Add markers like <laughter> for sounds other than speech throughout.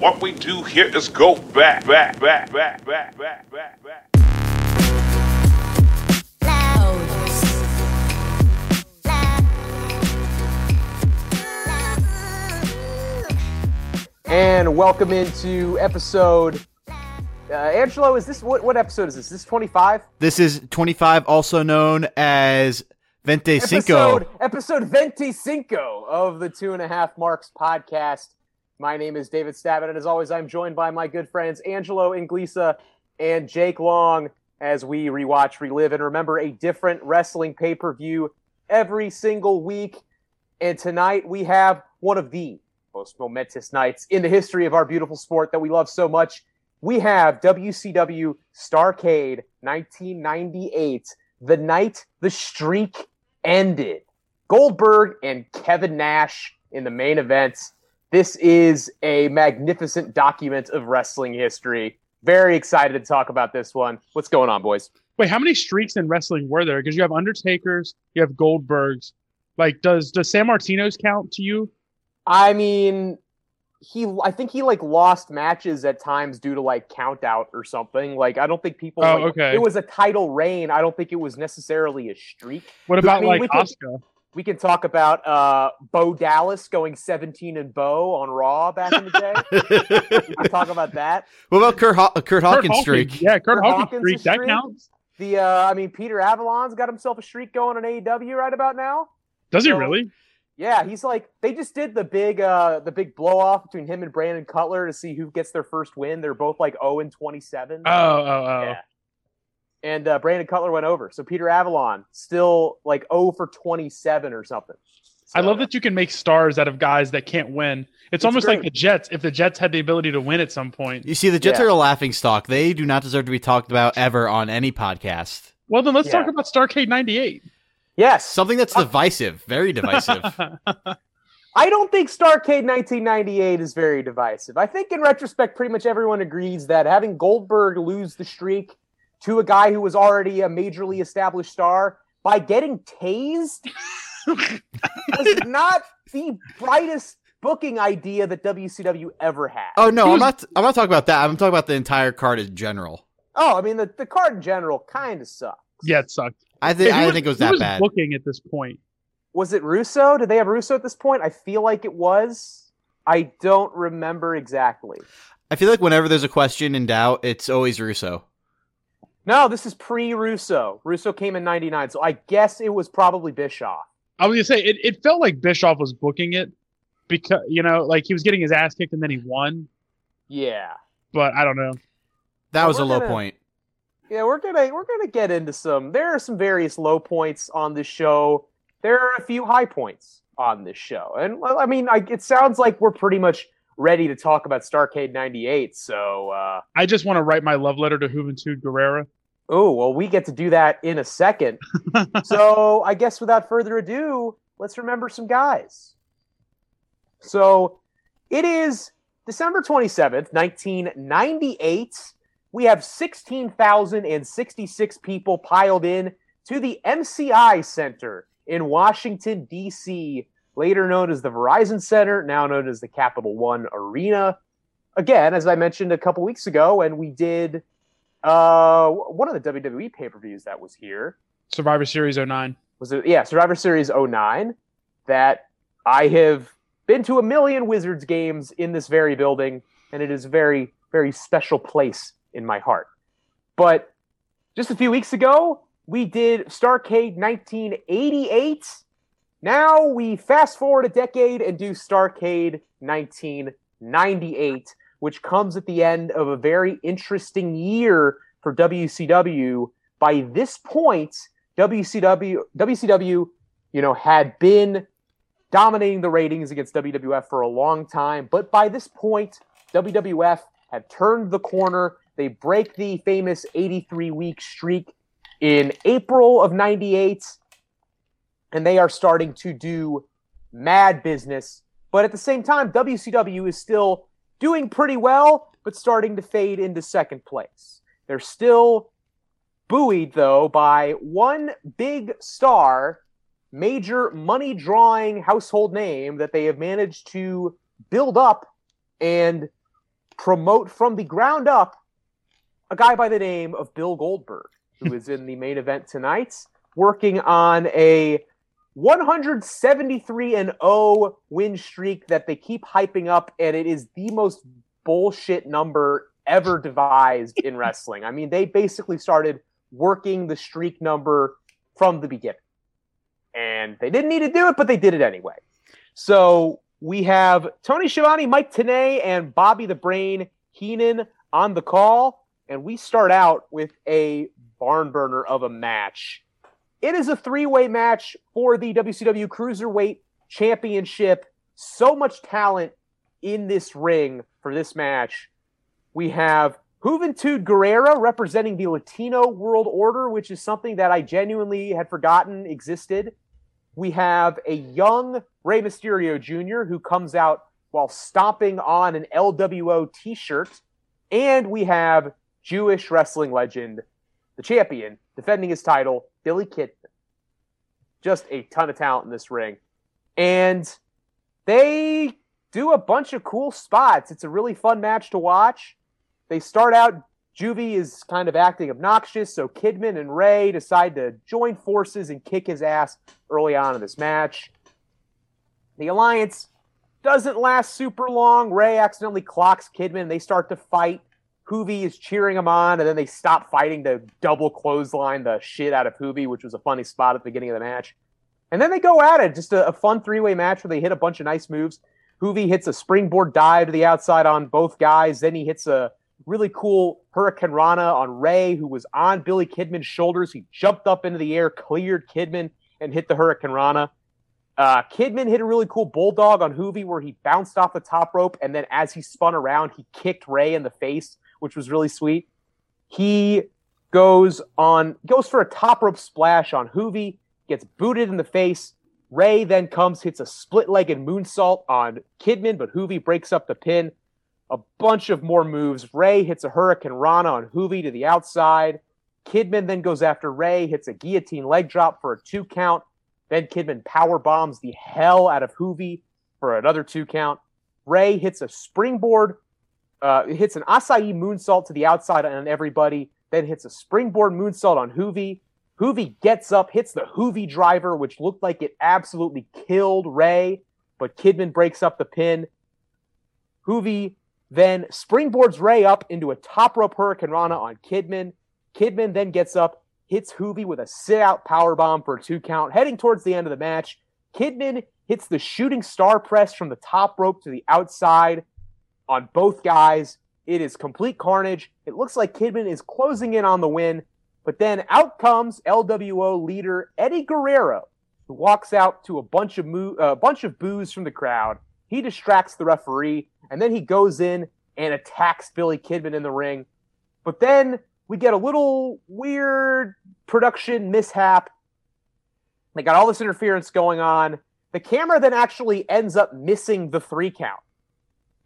What we do here is go back, back, back, back, back, back, back, back. And welcome into episode. Uh, Angelo, is this what? What episode is this? This twenty five. This is 25, also known as Vente Cinco. Episode episode venti cinco of the Two and a Half Marks podcast. My name is David Stabbin, and as always, I'm joined by my good friends Angelo Inglisa and Jake Long as we rewatch, relive, and remember a different wrestling pay per view every single week. And tonight we have one of the most momentous nights in the history of our beautiful sport that we love so much. We have WCW Starrcade 1998, the night the streak ended. Goldberg and Kevin Nash in the main event. This is a magnificent document of wrestling history. Very excited to talk about this one. What's going on, boys? Wait, how many streaks in wrestling were there? Because you have Undertakers, you have Goldbergs. Like, does does Sammartino's count to you? I mean, he I think he like lost matches at times due to like count out or something. Like I don't think people Oh, like, okay. it was a title reign. I don't think it was necessarily a streak. What about I mean, like Oscar? We can talk about uh Bo Dallas going 17 and Bo on Raw back in the day. we can talk about that. what about Kurt, Haw- Kurt Kurt Hawkins Hawkins. streak? Yeah, Kurt, Kurt Hawkins, Hawkins' streak. That counts. The uh I mean Peter Avalon's got himself a streak going on AEW right about now. Does he really? Yeah, he's like they just did the big uh the big blow off between him and Brandon Cutler to see who gets their first win. They're both like 0 and 27. Oh, oh, oh. Yeah. And uh, Brandon Cutler went over. So Peter Avalon still like 0 for 27 or something. I love that you can make stars out of guys that can't win. It's, It's almost like the Jets. If the Jets had the ability to win at some point, You see, the Jets Yeah. are a laughing stock. They do not deserve to be talked about ever on any podcast. well, then let's Yeah. talk about Starrcade '98. Yes. Something that's Uh, divisive, very divisive. <laughs> I don't think Starrcade 1998 is very divisive. I think in retrospect, pretty much everyone agrees that having Goldberg lose the streak to a guy who was already a majorly established star by getting tased <laughs> was not the brightest booking idea that WCW ever had. oh no, I'm not. I'm not talking about that. I'm talking about the entire card in general. Oh, I mean the, the card in general kind of sucks. yeah, it sucked. I think. I didn't think it was who that bad. Booking at this point. Was it Russo? Did they have Russo at this point? I feel like it was. I don't remember exactly. I feel like whenever there's a question in doubt, it's always Russo. No, this is pre Russo. Russo came in 99, so I guess it was probably Bischoff. I was gonna say it, it felt like Bischoff was booking it because you know, like he was getting his ass kicked and then he won. Yeah. But I don't know. That was a low gonna- point. Yeah, we're gonna we're gonna get into some there are some various low points on this show. There are a few high points on this show. And well, I mean I, it sounds like we're pretty much ready to talk about Starrcade 98. So uh I just want to write my love letter to Juventud Guerrera. Oh, well, we get to do that in a second. <laughs> so I guess without further ado, let's remember some guys. So it is December 27th, 1998. We have 16,066 people piled in to the MCI Center in Washington, D.C., later known as the Verizon Center, now known as the Capital One Arena. Again, as I mentioned a couple weeks ago, and we did uh, one of the WWE pay per views that was here Survivor Series 09. was it? Yeah, Survivor Series 09. That I have been to a million Wizards games in this very building, and it is a very, very special place in my heart. But just a few weeks ago, we did Starrcade 1988. Now we fast forward a decade and do Starrcade 1998, which comes at the end of a very interesting year for WCW. By this point, WCW, WCW, you know, had been dominating the ratings against WWF for a long time, but by this point, WWF had turned the corner. They break the famous 83 week streak in April of 98, and they are starting to do mad business. But at the same time, WCW is still doing pretty well, but starting to fade into second place. They're still buoyed, though, by one big star, major money drawing household name that they have managed to build up and promote from the ground up a guy by the name of Bill Goldberg, who <laughs> is in the main event tonight, working on a 173 and 0 win streak that they keep hyping up, and it is the most bullshit number ever devised in <laughs> wrestling. I mean, they basically started working the streak number from the beginning. And they didn't need to do it, but they did it anyway. So we have Tony Schiavone, Mike Tenay, and Bobby the Brain Heenan on the call. And we start out with a barn burner of a match. It is a three way match for the WCW Cruiserweight Championship. So much talent in this ring for this match. We have Juventud Guerrera representing the Latino World Order, which is something that I genuinely had forgotten existed. We have a young Rey Mysterio Jr. who comes out while stomping on an LWO t shirt. And we have Jewish wrestling legend, the champion, defending his title, Billy Kidman. Just a ton of talent in this ring. And they do a bunch of cool spots. It's a really fun match to watch. They start out, Juvi is kind of acting obnoxious, so Kidman and Rey decide to join forces and kick his ass early on in this match. The alliance doesn't last super long. Rey accidentally clocks Kidman. They start to fight. Juvi is cheering him on, and then they stop fighting to double clothesline the shit out of Juvi, which was a funny spot at the beginning of the match. And then they go at it. Just a, a fun three way match where they hit a bunch of nice moves. Juvi hits a springboard dive to the outside on both guys. Then he hits a really cool hurricanrana on Rey, who was on Billy Kidman's shoulders. He jumped up into the air, cleared Kidman, and hit the hurricanrana. Uh, Kidman hit a really cool bulldog on Juvi where he bounced off the top rope, and then as he spun around, he kicked Rey in the face, which was really sweet. He goes on goes for a top rope splash on Juvi, gets booted in the face. Rey then comes, hits a split-legged moonsault on Kidman, but Juvi breaks up the pin. A bunch of more moves. Rey hits a hurricanrana on Juvi to the outside. Kidman then goes after Rey, hits a guillotine leg drop for a two count. Then Kidman power bombs the hell out of Juvi for another two count. Rey hits a springboard, uh, hits an Asai moonsault to the outside on everybody, then hits a springboard moonsault on Juvi. Juvi gets up, hits the Juvi driver, which looked like it absolutely killed Rey, but Kidman breaks up the pin. Juvi then springboards Rey up into a top rope hurricanrana on Kidman. Kidman then gets up, hits Juvi with a sit out power bomb for a two count. Heading towards the end of the match, Kidman hits the shooting star press from the top rope to the outside on both guys. It is complete carnage. It looks like Kidman is closing in on the win, but then out comes LWO leader Eddie Guerrero, who walks out to a bunch of mo- uh, bunch of boos from the crowd. He distracts the referee, and then he goes in and attacks Billy Kidman in the ring. But then we get a little weird production mishap. They got all this interference going on. The camera then actually ends up missing the three count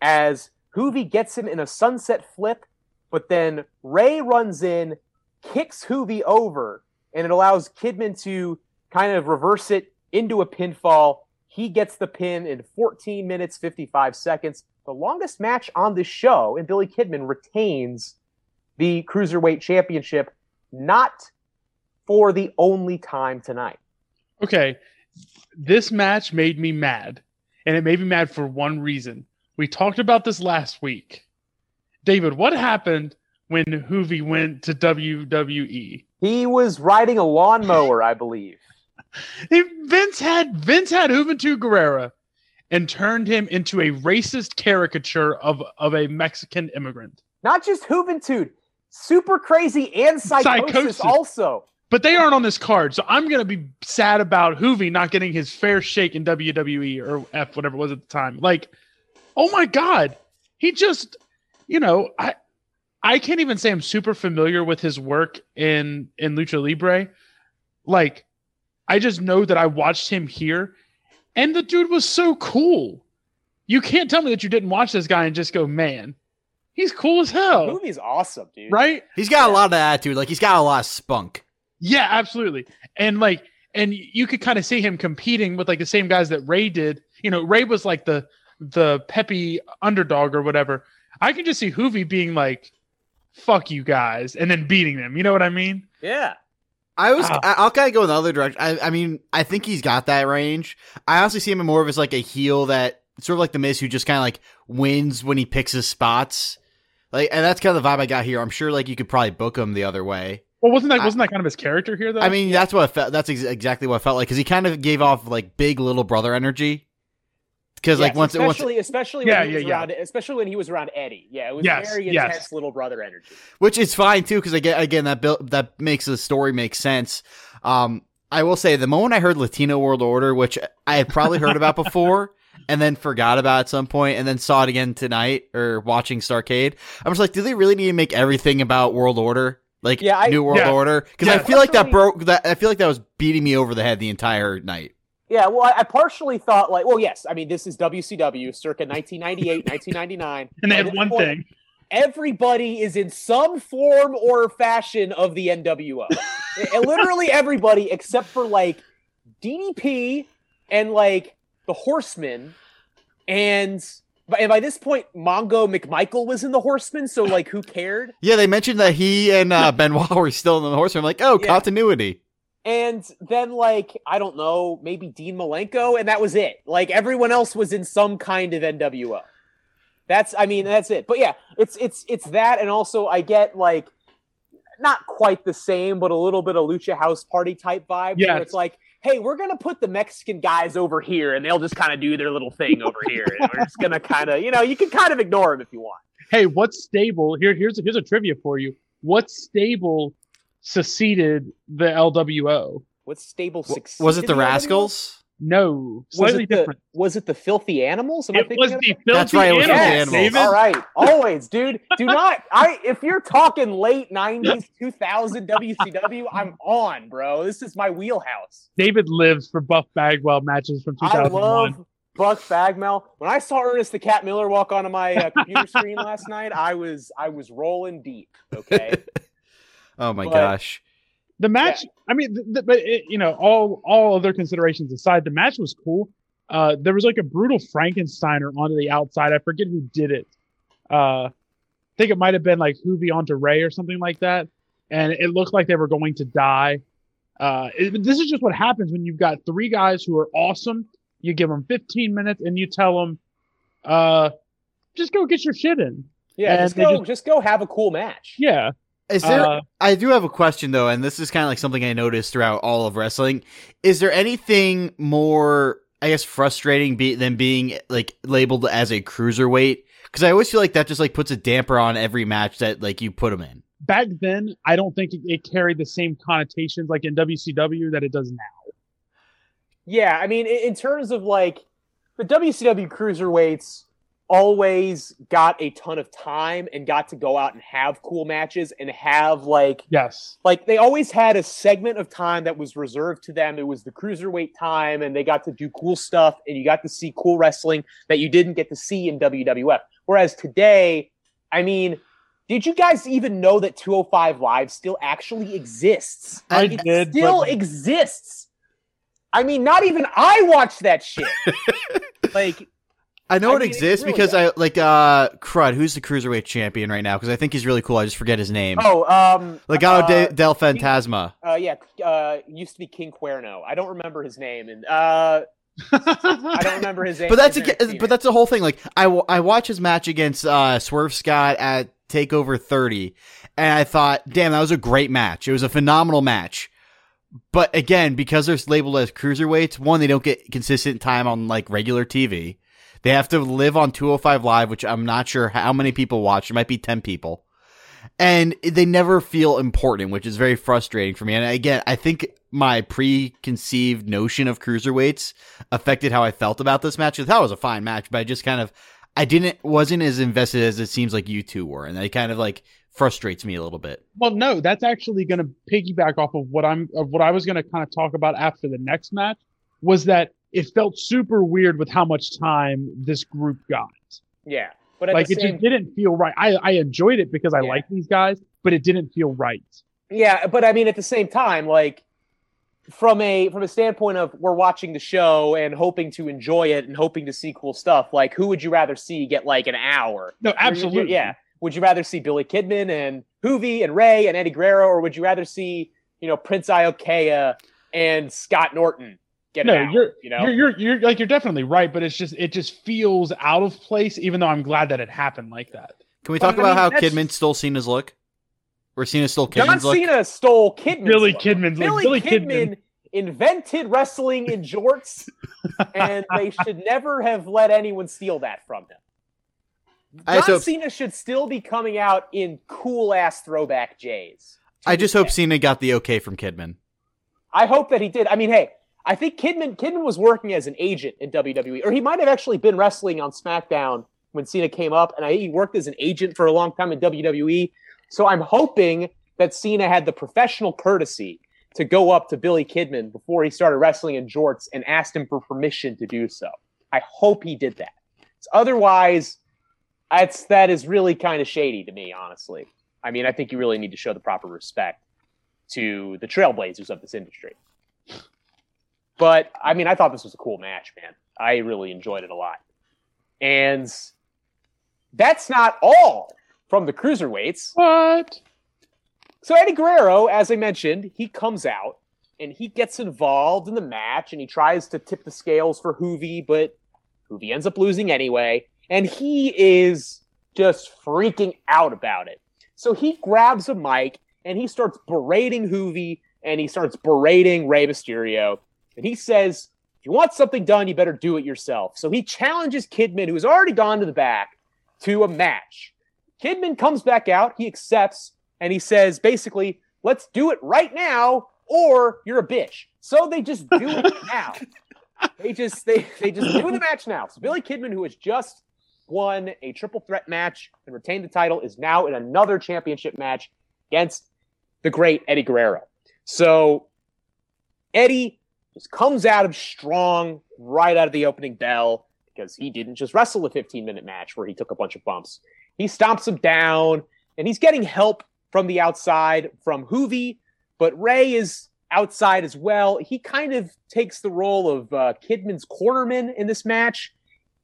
as Juvi gets him in a sunset flip, but then Rey runs in, kicks Juvi over, and it allows Kidman to kind of reverse it into a pinfall. He gets the pin in 14 minutes, 55 seconds. The longest match on this show, and Billy Kidman retains the Cruiserweight Championship, not for the only time tonight. Okay, this match made me mad, and it made me mad for one reason. We talked about this last week. David, what happened when Juvi went to WWE? He was riding a lawnmower, I believe. <laughs> Vince had Vince had Juventud Guerrera and turned him into a racist caricature of, of a Mexican immigrant. Not just Juventud, Super Crazy and Psychosis, Psychosis. also. But they aren't on this card, so I'm gonna be sad about Juvi not getting his fair shake in WWE or F whatever it was at the time. Like, oh my god, he just, you know, I I can't even say I'm super familiar with his work in in Lucha Libre. Like, I just know that I watched him here, and the dude was so cool. You can't tell me that you didn't watch this guy and just go, man, he's cool as The hell, Juvi's awesome, dude. right? He's got a lot of attitude. Like he's got a lot of spunk. Yeah, absolutely. And like, and you could kind of see him competing with like the same guys that Rey did. You know, Rey was like the the peppy underdog or whatever. I can just see Juvi being like, "Fuck you guys," and then beating them. You know what I mean? Yeah. I was. Ah. I- I'll kind of go in the other direction. I, I mean, I think he's got that range. I honestly see him more of as like a heel that sort of like the Miz, who just kind of like wins when he picks his spots. Like, and that's kind of the vibe I got here. I'm sure like you could probably book him the other way. Well, wasn't that I- wasn't that kind of his character here though? I mean, that's what I felt. That's ex- exactly what I felt like because he kind of gave off like big little brother energy. Because like Yes, once, once especially especially Yeah, when he was yeah, yeah. around especially when he was around Eddie. Yeah, it was Yes, very yes. intense little brother energy. which is fine too because again, again that build that makes the story make sense. Um, I will say the moment I heard Latino World Order, which I had probably heard about before. <laughs> And then forgot about at some point, and then saw it again tonight or watching Starrcade. I was like, do they really need to make everything about World Order, like Yeah, I- New World Yeah. Order? Because I feel like that broke that. I feel like that was beating me over the head the entire night. Yeah, well, I, I partially thought like, well, yes, I mean, this is WCW, circa 1998, 1999. <laughs> and they had one point, thing. Everybody is in some form or fashion of the NWO. <laughs> And literally everybody except for like DDP and like the Horsemen, and by, and by this point, Mongo McMichael was in the Horsemen, so like, who cared? Yeah, they mentioned that he and uh, <laughs> Benoit were still in the Horsemen. I'm like, oh, Yeah. continuity. And then like I don't know, maybe Dean Malenko, and that was it. Like everyone else was in some kind of NWO. That's I mean that's it. But yeah, it's it's it's that, and also I get like not quite the same, but a little bit of Lucha House Party type vibe. Yeah, it's like, hey, we're gonna put the Mexican guys over here, and they'll just kind of do their little thing over here, and we're just gonna kind of you know you can kind of ignore them if you want. Hey, what stable? Here, here's here's a trivia for you. What stable seceded the LWO? What stable W- succeeded Was it the in NWO? Rascals? No, Was slightly it the different. was it the Filthy Animals? Am It thinking was the it? filthy That's right, it was animals, Filthy Animals. David. All right, always, dude. Do <laughs> not. I if you're talking late '90s, 2000 WCW, I'm on, bro. This is my wheelhouse. David lives for Buff Bagwell matches from 2001. I love Buff Bagwell. When I saw Ernest the Cat Miller walk onto my uh, computer screen last night, I was I was rolling deep. Okay. <laughs> Oh my But- gosh. the match. I mean, th- th- but it, you know, all all other considerations aside, the match was cool. Uh, there was like a brutal Frankensteiner onto the outside. I forget who did it. Uh, I think it might have been like Juvi onto Rey or something like that, and it looked like they were going to die. Uh, it- this is just what happens when you've got three guys who are awesome. You give them 15 minutes and you tell them, uh, just go get your shit in. Yeah, And just go just- just go have a cool match. Yeah. Is there? Uh, I do have a question though, and this is kind of like something I noticed throughout all of wrestling. Is there anything more, I guess, frustrating be- than being like labeled as a cruiserweight? Because I always feel like that just like puts a damper on every match that like you put them in. back then, I don't think it, it carried the same connotations like in WCW that it does now. Yeah, I mean, in, in terms of like the WCW cruiserweights always got a ton of time and got to go out and have cool matches and have like Yes. like they always had a segment of time that was reserved to them. It was the cruiserweight time and they got to do cool stuff and you got to see cool wrestling that you didn't get to see in WWF. Whereas today, I mean, did you guys even know that 205 Live still actually exists? I it did, still but- exists. I mean, not even I watched that shit. <laughs> like, I know I it mean, exists really because I like uh Crud, who's the cruiserweight champion right now? Because I think he's really cool. I just forget his name. oh, um, Legado uh, de- del Fantasma. uh, yeah, uh, used to be King Cuerno. I don't remember his name, and uh, I don't <laughs> remember his name. But that's a, but that's the whole thing. Like I, I watched his match against uh, Swerve Scott at Takeover 30, and I thought, damn, that was a great match. It was a phenomenal match. But again, because they're labeled as cruiserweights, one, they don't get consistent time on like regular TV. They have to live on 205 Live, which I'm not sure how many people watch. It might be 10 people. And they never feel important, which is very frustrating for me. And again, I think my preconceived notion of cruiserweights affected how I felt about this match. 'cause That was a fine match, but I just kind of, I didn't, wasn't as invested as it seems like you two were. And that kind of like frustrates me a little bit. well, no, that's actually going to piggyback off of what I'm of what I was going to kind of talk about after the next match was that it felt super weird with how much time this group got. yeah. But Like it same, just didn't feel right. I I enjoyed it because I Yeah. like these guys, but it didn't feel right. yeah, but I mean, at the same time, like from a from a standpoint of we're watching the show and hoping to enjoy it and hoping to see cool stuff, like who would you rather see get like an hour? No, absolutely. Yeah. Would you rather see Billy Kidman and Juvi and Rey and Eddie Guerrero, or would you rather see you know Prince Iaukea and Scott Norton get No, an hour? you're, you know, you're you're you're like you're definitely right, but it's just it just feels out of place. Even though I'm glad that it happened like that. Can we But, talk I about mean, how that's- Kidman stole Cena's look? Or Cena stole John Kidman's look? Cena stole Kidman's Billy look. Kidman's look. Billy, Billy Kidman, Kidman. invented wrestling in jorts, <laughs> and they should never have let anyone steal that from him. I John just hope- Cena should still be coming out in cool ass throwback J's. I just hope Cena got the okay from Kidman. I hope that he did. I mean, hey, I think Kidman Kidman was working as an agent in WWE, or he might have actually been wrestling on SmackDown when Cena came up, and I, he worked as an agent for a long time in WWE. So I'm hoping that Cena had the professional courtesy to go up to Billy Kidman before he started wrestling in jorts and asked him for permission to do so. I hope he did that. Otherwise, that's that is really kind of shady to me, honestly. I mean, I think you really need to show the proper respect to the trailblazers of this industry. But I mean, I thought this was a cool match, man. I really enjoyed it a lot. And that's not all from the cruiserweights. What? So Eddie Guerrero, as I mentioned, he comes out and he gets involved in the match and he tries to tip the scales for Juvi, but Juvi ends up losing anyway. And he is just freaking out about it. So he grabs a mic and he starts berating Juvi and he starts berating Rey Mysterio. And he says, if you want something done, you better do it yourself. So he challenges Kidman, who's already gone to the back, to a match. Kidman comes back out, he accepts, and he says, basically, let's do it right now, or you're a bitch. So they just do it <laughs> now. They just they they just do the match now. So Billy Kidman, who has just won a triple threat match and retained the title, is now in another championship match against the great Eddie Guerrero. So Eddie just comes out of strong right out of the opening bell because he didn't just wrestle a 15 minute match where he took a bunch of bumps. He stomps him down and he's getting help from the outside from Juvi, but Rey is outside as well. He kind of takes the role of uh, Kidman's cornerman in this match.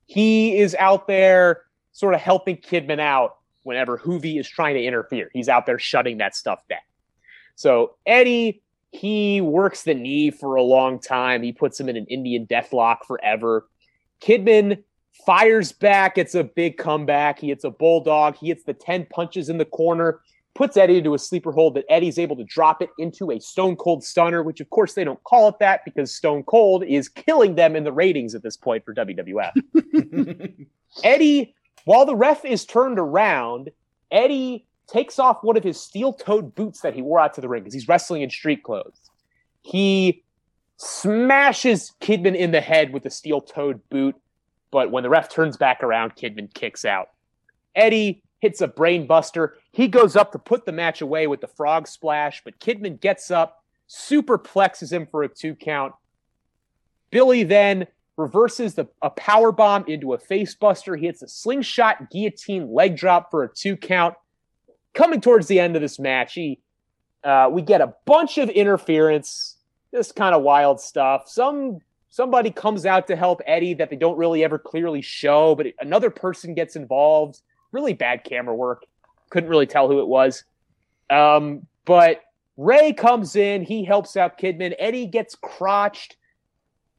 He is out there sort of helping Kidman out whenever Juvi is trying to interfere. He's out there shutting that stuff down. So Eddie, he works the knee for a long time. He puts him in an Indian deathlock forever. Kidman fires back. It's a big comeback. He hits a bulldog. He hits the 10 punches in the corner, puts Eddie into a sleeper hold that Eddie's able to drop it into a stone cold stunner, which of course they don't call it that because Stone Cold is killing them in the ratings at this point for WWF. <laughs> Eddie, while the ref is turned around, Eddie takes off one of his steel toed boots that he wore out to the ring because he's wrestling in street clothes. He smashes Kidman in the head with a steel toed boot, but when the ref turns back around, Kidman kicks out. Eddie hits a brain buster. He goes up to put the match away with the frog splash, but Kidman gets up, superplexes him for a two count. Billy then reverses the, a power bomb into a face buster. He hits a slingshot guillotine leg drop for a two count. Coming towards the end of this match, he, uh, we get a bunch of interference, this kind of wild stuff. Some somebody comes out to help Eddie that they don't really ever clearly show, but another person gets involved. Really bad camera work. Couldn't really tell who it was. Um, but Rey comes in. He helps out Kidman. Eddie gets crotched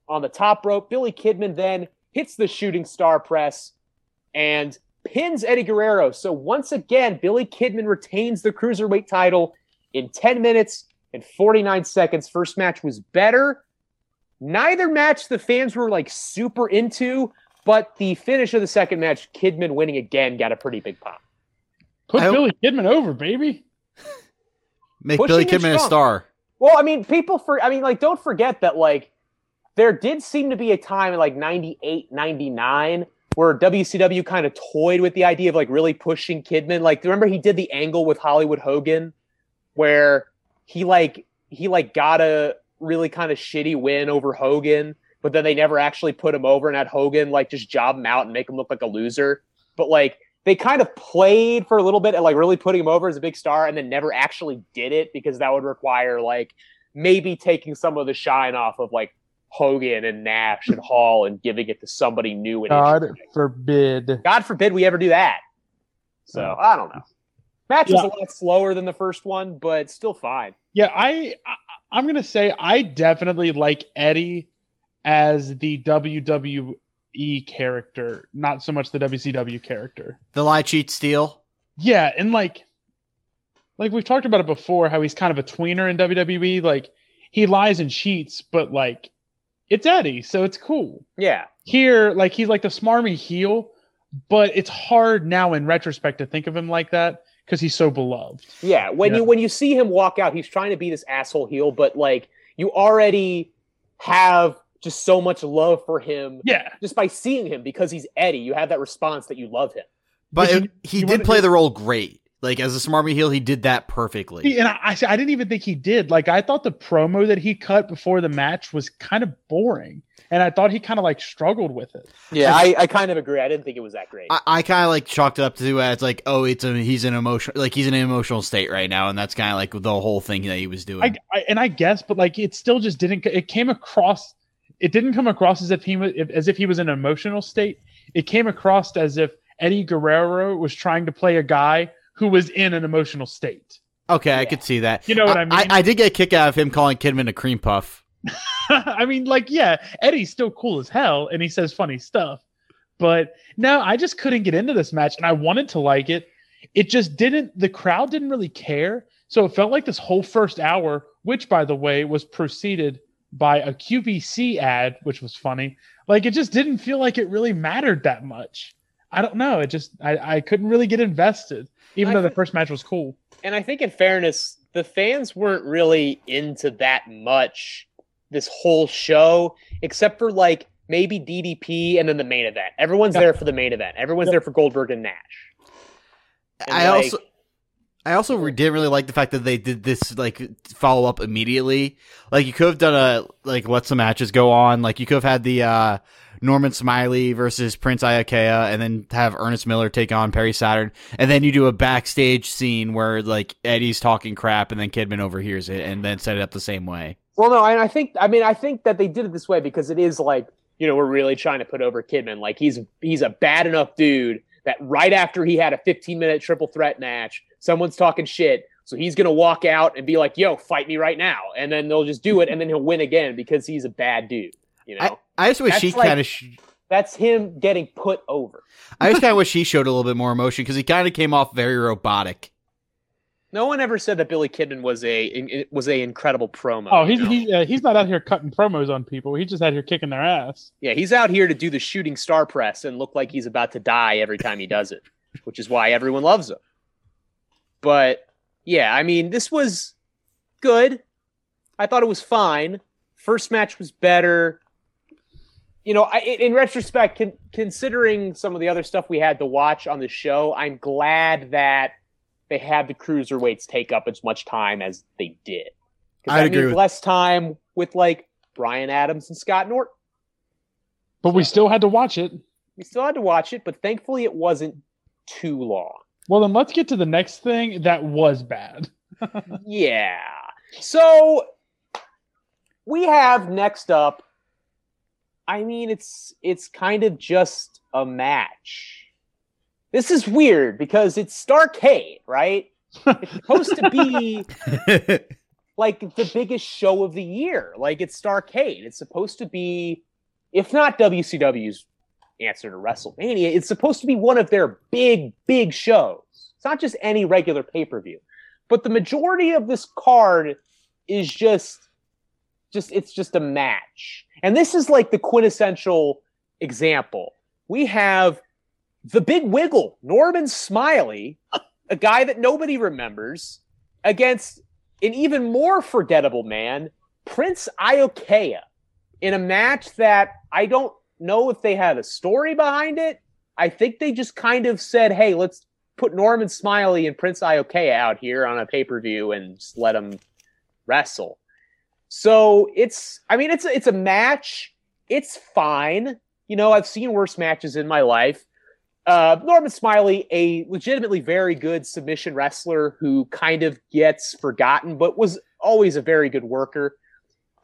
on the top rope. Billy Kidman then hits the shooting star press and pins Eddie Guerrero. So once again, Billy Kidman retains the cruiserweight title in 10 minutes and 49 seconds. First match was better. Neither match the fans were like super into, but the finish of the second match, Kidman winning again, got a pretty big pop. Put I Billy Kidman over, baby. <laughs> Make Pushing Billy Kidman a star. Well, I mean, people for I mean, like, don't forget that like there did seem to be a time in like 98, 99 where WCW kind of toyed with the idea of like really pushing Kidman. Like, remember he did the angle with Hollywood Hogan where he like he like got a really kind of shitty win over Hogan, but then they never actually put him over and had Hogan like just job him out and make him look like a loser. But like they kind of played for a little bit and like really putting him over as a big star and then never actually did it because that would require like maybe taking some of the shine off of like Hogan and Nash and Hall and giving it to somebody new and God forbid. God forbid we ever do that. So I don't know. Match was a lot slower than the first one, but still fine. Yeah, I, I I'm gonna say I definitely like Eddie as the WWE character, not so much the WCW character. The lie, cheat, steal. Yeah, and like like we've talked about it before, how he's kind of a tweener in WWE. Like he lies and cheats, but like it's Eddie, so it's cool. Yeah. Here, like he's like the smarmy heel, but it's hard now in retrospect to think of him like that because he's so beloved. Yeah. When Yeah. you when you see him walk out, he's trying to be this asshole heel, but like you already have just so much love for him Yeah, just by seeing him because he's Eddie. You have that response that you love him. But But it- he you did wanna- play the role great. Like as a smarmy heel, he did that perfectly. See, and I, I I didn't even think he did. Like I thought the promo that he cut before the match was kind of boring, and I thought he kind of like struggled with it. Yeah, I, I kind of agree. I didn't think it was that great. I, I kind of like chalked it up to uh, as like, oh, it's a he's an emotional like he's in an emotional state right now, and that's kind of like the whole thing that he was doing. I, I and I guess, but like it still just didn't. It came across. It didn't come across as if he was as if he was in an emotional state. It came across as if Eddie Guerrero was trying to play a guy who was in an emotional state. okay, I could see that. You know what I I, mean? I, did get a kick out of him calling Kidman a cream puff. <laughs> I mean, like, yeah, Eddie's still cool as hell, and he says funny stuff. But no, I just couldn't get into this match, and I wanted to like it. It just didn't. The crowd didn't really care, so it felt like this whole first hour, which, by the way, was preceded by a QVC ad, which was funny. Like, it just didn't feel like it really mattered that much. I don't know. It just I, I couldn't really get invested, even I though the first match was cool. and I think, in fairness, the fans weren't really into that much this whole show, except for like maybe DDP and then the main event. Everyone's Yeah. there for the main event. Everyone's Yeah. there for Goldberg and Nash. And, I like, also I also didn't really like the fact that they did this like follow up immediately. Like you could have done a like let some matches go on. Like you could have had the uh Norman Smiley versus Prince Iaukea and then have Ernest Miller take on Perry Saturn and then you do a backstage scene where like Eddie's talking crap and then Kidman overhears it and then set it up the same way. Well, no, and I think I mean I think that they did it this way because it is like you know we're really trying to put over Kidman. Like he's he's a bad enough dude that right after he had a 15 minute triple threat match, someone's talking shit, so he's gonna walk out and be like, "Yo, fight me right now," and then they'll just do it, and then he'll win again because he's a bad dude. You know, I, I just wish That's he like- kind of sh- that's him getting put over. I just kind of wish he showed a little bit more emotion because he kind of came off very robotic. No one ever said that Billy Kidman was a in- was a incredible promo. Oh, you he's know? he, uh, he's not out here cutting promos on people. He's just out here kicking their ass. Yeah, he's out here to do the shooting star press and look like he's about to die every time he does it, <laughs> which is why everyone loves him. But yeah, I mean, this was good. I thought it was fine. First match was better. You know, I, in retrospect, con- considering some of the other stuff we had to watch on the show, I'm glad that they had the cruiserweights take up as much time as they did. that agree with- less time with like Brian Adams and Scott Norton. But we still had to watch it. We still had to watch it, but thankfully it wasn't too long. Well, then let's get to the next thing that was bad. <laughs> yeah. So we have next up. I mean, it's it's kind of just a match. This is weird because it's Starrcade, right? It's supposed to be <laughs> like the biggest show of the year. Like it's Starrcade. It's supposed to be, if not WCW's answer to WrestleMania, it's supposed to be one of their big, big shows. It's not just any regular pay per view, but the majority of this card is just, just it's just a match. And this is like the quintessential example. We have the big wiggle, Norman Smiley, a guy that nobody remembers, against an even more forgettable man, Prince Iaukea, in a match that I don't know if they had a story behind it. I think they just kind of said, hey, let's put Norman Smiley and Prince Iaukea out here on a pay per view and just let them wrestle. So it's, I mean, it's a, it's a match. It's fine. You know, I've seen worse matches in my life. Uh, Norman Smiley, a legitimately very good submission wrestler who kind of gets forgotten, but was always a very good worker,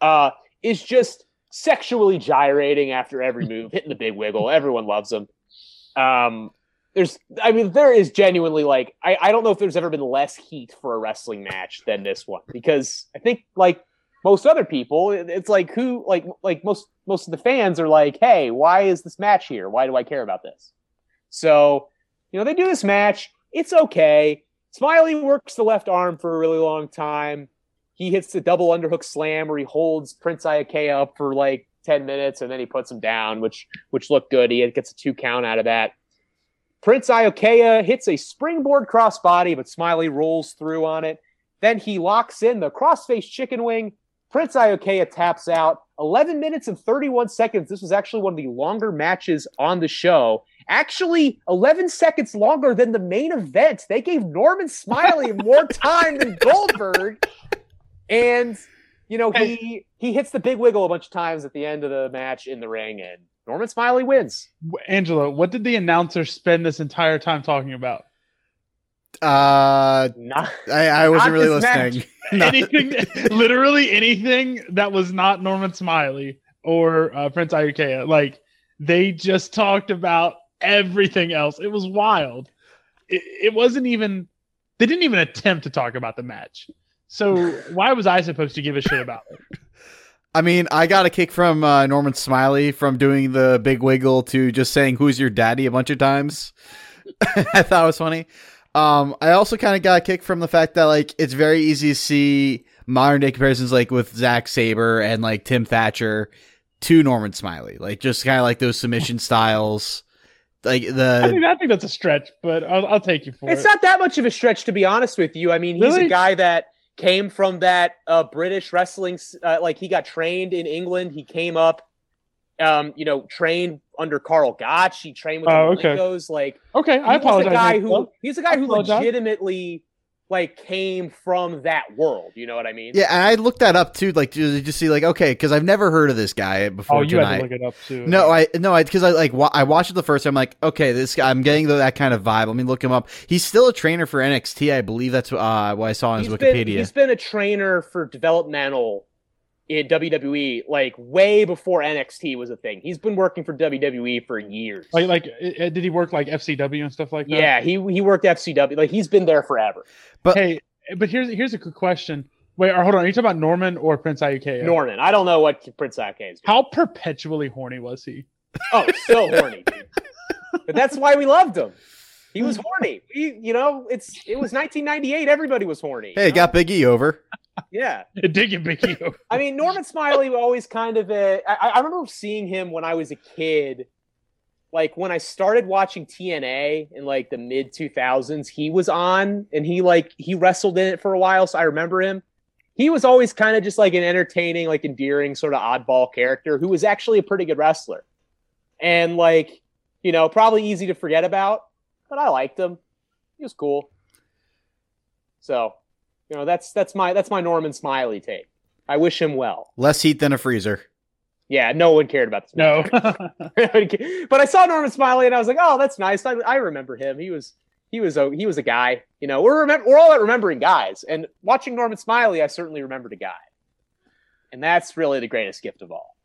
uh, is just sexually gyrating after every <laughs> move, hitting the big wiggle. Everyone loves him. Um, there's, I mean, there is genuinely like, I, I don't know if there's ever been less heat for a wrestling match than this one because I think like most other people, it's like who, like, like most most of the fans are like, hey, why is this match here? Why do I care about this? So, you know, they do this match. It's okay. Smiley works the left arm for a really long time. He hits the double underhook slam where he holds Prince Iaukea up for like 10 minutes and then he puts him down, which which looked good. He gets a two count out of that. Prince Iaukea hits a springboard crossbody, but Smiley rolls through on it. Then he locks in the crossface chicken wing. Prince Iaukea taps out. 11 minutes and 31 seconds. This was actually one of the longer matches on the show. Actually, 11 seconds longer than the main event. They gave Norman Smiley <laughs> more time than Goldberg. And you know, he he hits the big wiggle a bunch of times at the end of the match in the ring, and Norman Smiley wins. Angelo, what did the announcer spend this entire time talking about? Uh, Not, I, I wasn't really listening. <laughs> Anything, literally anything that was not Norman Smiley or uh, Prince Iaukea. Like they just talked about everything else. It was wild. It, it wasn't even. They didn't even attempt to talk about the match. So why was I supposed to give a shit about it? I mean, I got a kick from uh, Norman Smiley from doing the big wiggle to just saying "Who's your daddy" a bunch of times. <laughs> I thought it was funny. Um, I also kind of got a kick from the fact that like it's very easy to see modern day comparisons like with Zack Sabre and like Tim Thatcher to Norman Smiley, like just kind of like those submission styles, like the, I the think, I think that's a stretch, but I'll, I'll take you for it's it. It's not that much of a stretch, to be honest with you. I mean, he's Really? a guy that came from that uh, British wrestling. Uh, like he got trained in England. He came up, um, you know, trained under Karl Gotch. He trained with Oh, the okay. Malenkos. Like okay, I was apologize. a guy who he's a guy who legitimately like came from that world. You know what I mean? yeah. And I looked that up too, like to just see like okay, because I've never heard of this guy before Oh, you tonight. had to look it up too. No, I no, I because I like wa- I watched it the first time. I'm like, okay, this guy, I'm getting that kind of vibe. Let me look him up. He's still a trainer for NXT, I believe. That's uh, what I saw on his He's been, Wikipedia. he's been a trainer for developmental in WWE like way before NXT was a thing. He's been working for WWE for years. like like did he work like FCW and stuff like that? yeah, he he worked FCW. Like he's been there forever. But hey, but here's here's a good question. Wait, or hold on. Are you talking about Norman or Prince Iaukea? Norman. I don't know what Prince Ake is. doing. How perpetually horny was he? Oh, so horny, dude. <laughs> But that's why we loved him. He was horny. We, you know, it's it was 1998. Everybody was horny. you hey, know? got Big E over. yeah. <laughs> It did get Big E. over. I mean, Norman Smiley was always kind of a. I, I remember seeing him when I was a kid. Like when I started watching TNA in like the mid 2000s, he was on and he like he wrestled in it for a while, so I remember him. He was always kind of just like an entertaining, like endearing sort of oddball character who was actually a pretty good wrestler. And like, you know, probably easy to forget about, but I liked him. He was cool. So, you know, that's that's my that's my Norman Smiley take. I wish him well. Less heat than a freezer. Yeah, no one cared about this. No. <laughs> but I saw Norman Smiley and I was like, oh, that's nice. I, I remember him. He was he was a he was a guy. You know, we're remem- we're all at remembering guys, and watching Norman Smiley, I certainly remembered a guy, and that's really the greatest gift of all.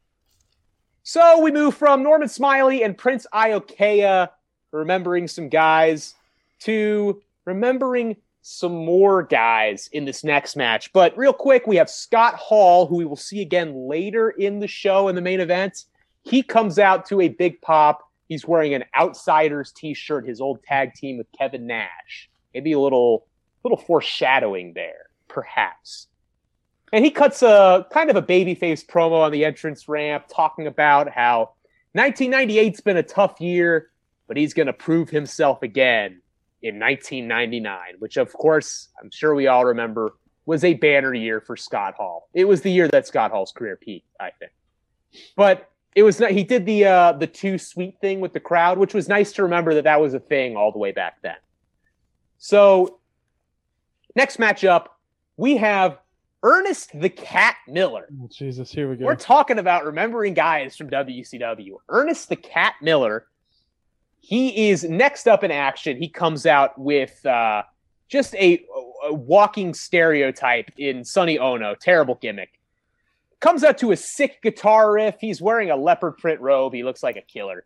So we move from Norman Smiley and Prince Iaukea remembering some guys to remembering some more guys in this next match. But real quick, we have Scott Hall, who we will see again later in the show in the main event. He comes out to a big pop. He's wearing an Outsiders t-shirt, his old tag team with Kevin Nash. Maybe a little little foreshadowing there, perhaps. And he cuts a kind of a babyface promo on the entrance ramp, talking about how 1998's been a tough year, but he's going to prove himself again in 1999, which of course I'm sure we all remember was a banner year for Scott Hall. It was the year that Scott Hall's career peaked, I think. But it was he did the uh, the two sweet thing with the crowd, which was nice to remember that that was a thing all the way back then. So next matchup, we have Ernest the Cat Miller. Oh, Jesus, here we go. We're talking about remembering guys from WCW. Ernest the Cat Miller. He is next up in action. He comes out with uh, just a a walking stereotype in Sonny Onoo. Terrible gimmick. Comes out to a sick guitar riff. He's wearing a leopard print robe. He looks like a killer.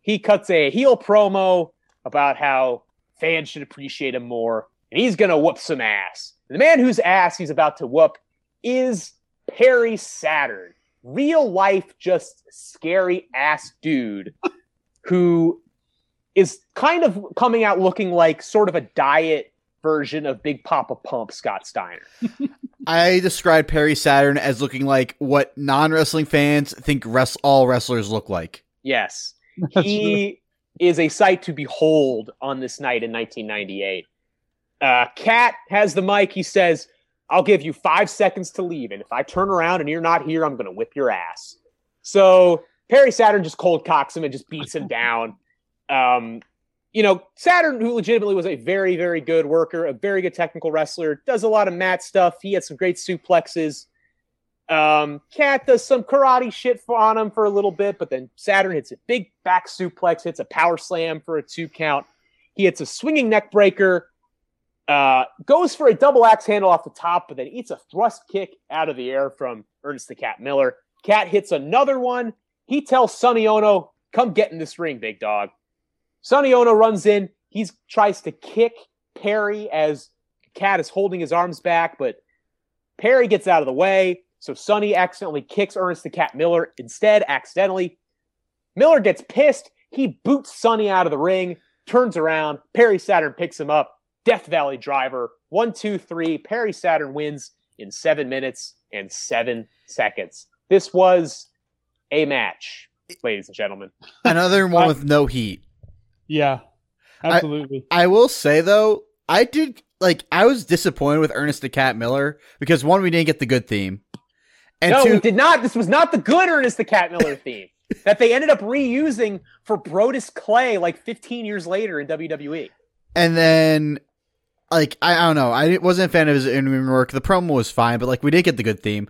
He cuts a heel promo about how fans should appreciate him more, and he's gonna whoop some ass. The man whose ass he's about to whoop is Perry Saturn, real life, just scary ass dude who is kind of coming out looking like sort of a diet version of Big Papa Pump Scott Steiner. <laughs> I described Perry Saturn as looking like what non wrestling fans think rest- all wrestlers look like. Yes. <laughs> He is a sight to behold on this night in 1998. Uh, Cat has the mic. He says, I'll give you five seconds to leave. And if I turn around and you're not here, I'm going to whip your ass. So Perry Saturn just cold cocks him and just beats him <laughs> down. Um, you know, Saturn, who legitimately was a very, very good worker, a very good technical wrestler, does a lot of mat stuff. He had some great suplexes. Um, Cat does some karate shit for, on him for a little bit, but then Saturn hits a big back suplex, hits a power slam for a two count. He hits a swinging neck breaker, uh, goes for a double axe handle off the top, but then eats a thrust kick out of the air from Ernest the Cat Miller. Cat hits another one. He tells Sonny Onoo, "Come get in this ring, big dog." Sonny Onoo runs in. He tries to kick Perry as Cat is holding his arms back, but Perry gets out of the way. So Sonny accidentally kicks Ernest the Cat Miller instead, accidentally. Miller gets pissed. He boots Sonny out of the ring, turns around. Perry Saturn picks him up. Death Valley driver. One, two, three. Perry Saturn wins in seven minutes and seven seconds. This was a match, ladies and gentlemen. Another one with no heat. Yeah, absolutely. I will say though, I did like I was disappointed with Ernest the Cat Miller because one, we didn't get the good theme, and no, two, we did not. This was not the good Ernest the Cat Miller <laughs> theme that they ended up reusing for Brodus Clay like 15 years later in. WWE. and then like I, I don't know, I wasn't a fan of his in-ring work. The promo was fine, but like we did get the good theme.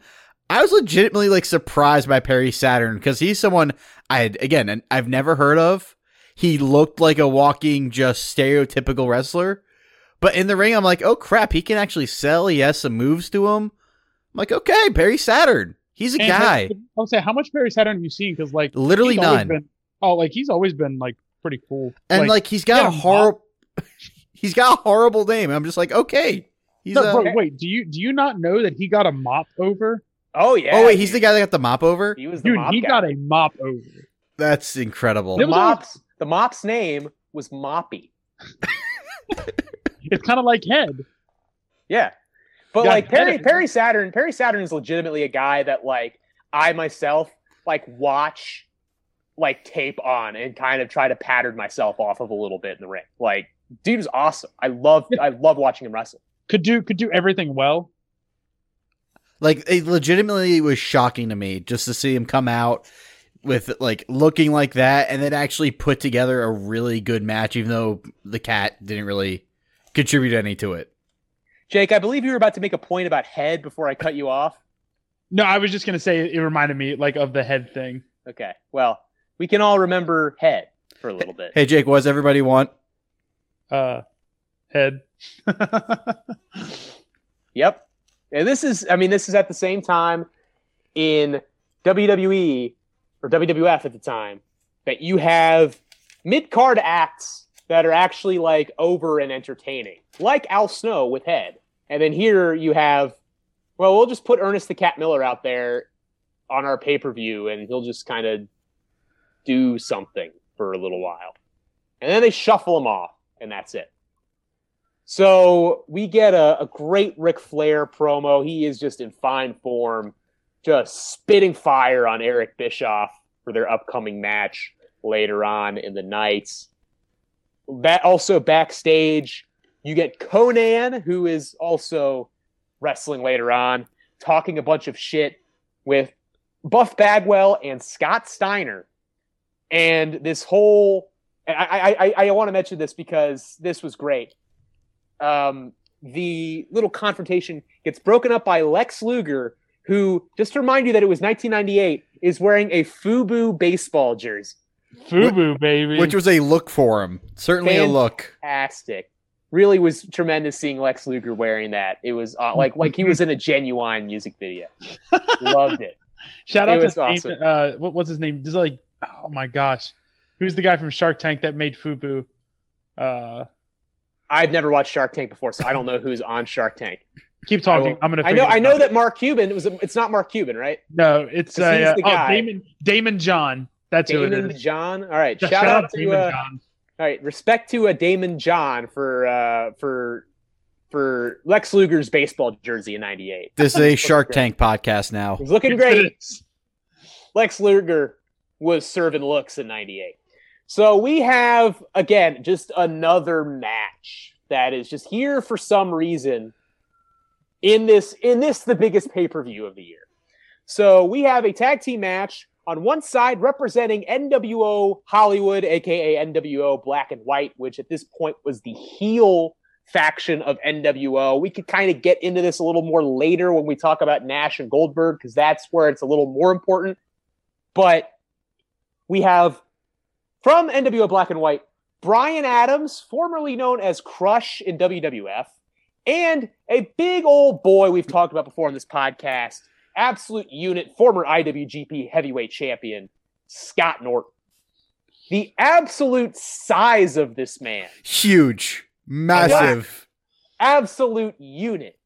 I was legitimately like surprised by Perry Saturn because he's someone I had again I've never heard of. He looked like a walking just stereotypical wrestler, but in the ring I'm like, oh crap, he can actually sell. He has some moves to him. I'm like, okay, Perry Saturn, he's a And guy. I'll say, how much Perry Saturn have you seen? Because like Literally he's none. Been, oh, like he's always been like pretty cool. and like, he's got yeah, a horrible, <laughs> he's got a horrible name. I'm just like, okay, he's no, a- bro, wait, do you do you not know that he got a mop over? Oh yeah. oh wait, he's the guy that got the mop over. He was the Dude, mop he guy. got a mop over. That's incredible. the It was mop's the mop's name was Moppy. It's kind of like head. Yeah. But Yeah, like Perry Perry- Perry Saturn, Perry Saturn is legitimately a guy that like I myself like watch like tape on and kind of try to pattern myself off of a little bit in the ring. Like dude is awesome. I love I love watching him wrestle. Could do could do everything well. Like it legitimately was shocking to me just to see him come out with like looking like that and then actually put together a really good match even though the cat didn't really contribute any to it. Jake, I believe you were about to make a point about head before I cut you off. No, I was just gonna say it reminded me like of the head thing. Okay. Well, we can all remember head for a little bit. Hey Jake, what does everybody want? Uh, head. <laughs> Yep. And this is, I mean, this is at the same time in WWE or WWF at the time that you have mid card acts that are actually like over and entertaining, like Al Snow with Head. And then here you have, well, we'll just put Ernest the Cat Miller out there on our pay per view and he'll just kind of do something for a little while. And then they shuffle him off and that's it. So we get a, a great Ric Flair promo. He is just in fine form, just spitting fire on Eric Bischoff for their upcoming match later on in the night. That also backstage, you get Konnan, who is also wrestling later on, talking a bunch of shit with Buff Bagwell and Scott Steiner. And this whole I, I, I, I want to mention this because this was great um, the little confrontation gets broken up by Lex Luger, who, just to remind you that it was 1998, is wearing a FUBU baseball jersey. Fubu baby. Which was a look for him. Certainly a look. Fantastic. really was tremendous seeing Lex Luger wearing that. It was uh, like like he was in a genuine music video. Loved it. <laughs> Shout It out to awesome. Damon- uh, what, what's his name? Just like, oh my gosh, who's the guy from Shark Tank that made Fubu? Uh, I've never watched Shark Tank before, so I don't know who's on Shark Tank. Keep talking. I'm gonna. I know I know out. that Mark Cuban was. A, it's not Mark Cuban, right? No, it's uh, he's the oh, guy. Damon Daymond John. That's who it Damon. John. All right, Shout, shout, out, to Damon uh, John. all right. Respect to uh, Daymond John for uh, for for Lex Luger's baseball jersey in '98. This is a Shark Tank podcast now. He's looking Yes, great. it is. Lex Luger was serving looks in 98. So we have, again, just another match that is just here for some reason in this, in this, the biggest pay-per-view of the year. So we have a tag team match on one side representing NWO Hollywood, aka NWO Black and White, which at this point was the heel faction of NWO. We could kind of get into this a little more later when we talk about Nash and Goldberg, because that's where it's a little more important. But we have from NWO Black and White, Brian Adams, formerly known as Crush in WWF, and a big old boy we've talked about before on this podcast, absolute unit, former IWGP heavyweight champion, Scott Norton. The absolute size of this man, Huge, massive. absolute unit.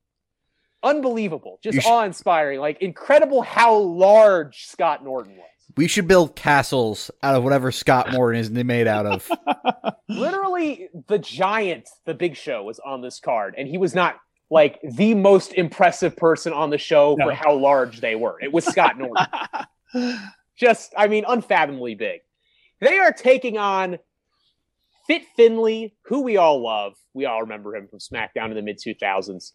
Unbelievable, just sh- awe inspiring. Like, incredible how large Scott Norton was. We should build castles out of whatever Scott Norton is made out of. <laughs> literally the giant the big show was on this card and he was not like the most impressive person on the show No. for how large they were. It was scott <laughs> norton. Just i mean unfathomably big. They are taking on fit finlay who we all love. We all remember him from smackdown in the mid 2000s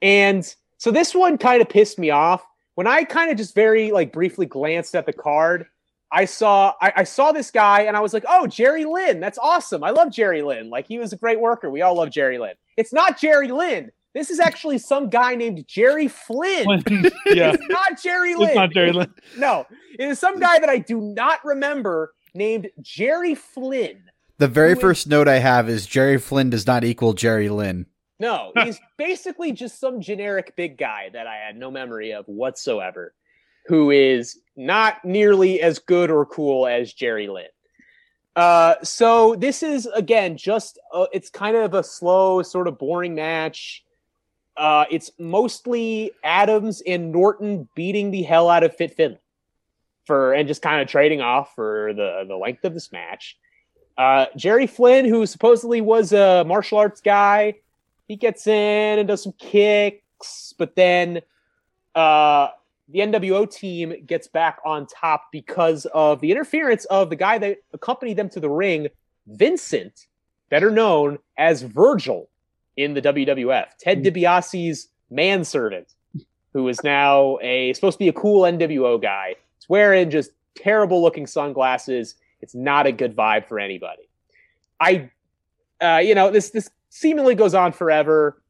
and so this one kind of pissed me off when i kind of just very like briefly glanced at the card I saw I, I saw this guy and I was like, oh, Jerry Lynn. That's awesome. I love Jerry Lynn. Like he was a great worker. We all love Jerry Lynn. It's not Jerry Lynn. This is actually some guy named Jerry Flynn. <laughs> yeah, It's not Jerry Lynn. it's not Jerry Lynn. No, it is some guy that I do not remember named Jerry Flynn. The very Who is- first note I have is Jerry Flynn does not equal Jerry Lynn. No, he's <laughs> basically just some generic big guy that I had no memory of whatsoever, who is not nearly as good or cool as Jerry Lynn. Uh, so this is again just uh, it's kind of a slow, sort of boring match. Uh, it's mostly Adams and Norton beating the hell out of Fit Finlay for and just kind of trading off for the the length of this match. Uh, Jerry Flynn, who supposedly was a martial arts guy, he gets in and does some kicks, but then uh, the NWO team gets back on top because of the interference of the guy that accompanied them to the ring, Vincent, better known as Virgil in the WWF, Ted DiBiase's manservant, who is now a supposed to be a cool NWO guy. He's wearing just terrible looking sunglasses. It's not a good vibe for anybody. I, uh, you know, this this seemingly goes on forever.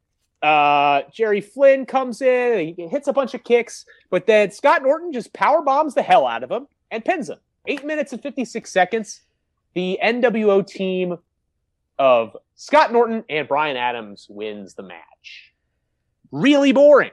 Uh, Jerry Flynn comes in, he hits a bunch of kicks, but then Scott Norton just power bombs the hell out of him and pins him. Eight minutes and 56 seconds. The NWO team of Scott Norton and Brian Adams wins the match. Really boring.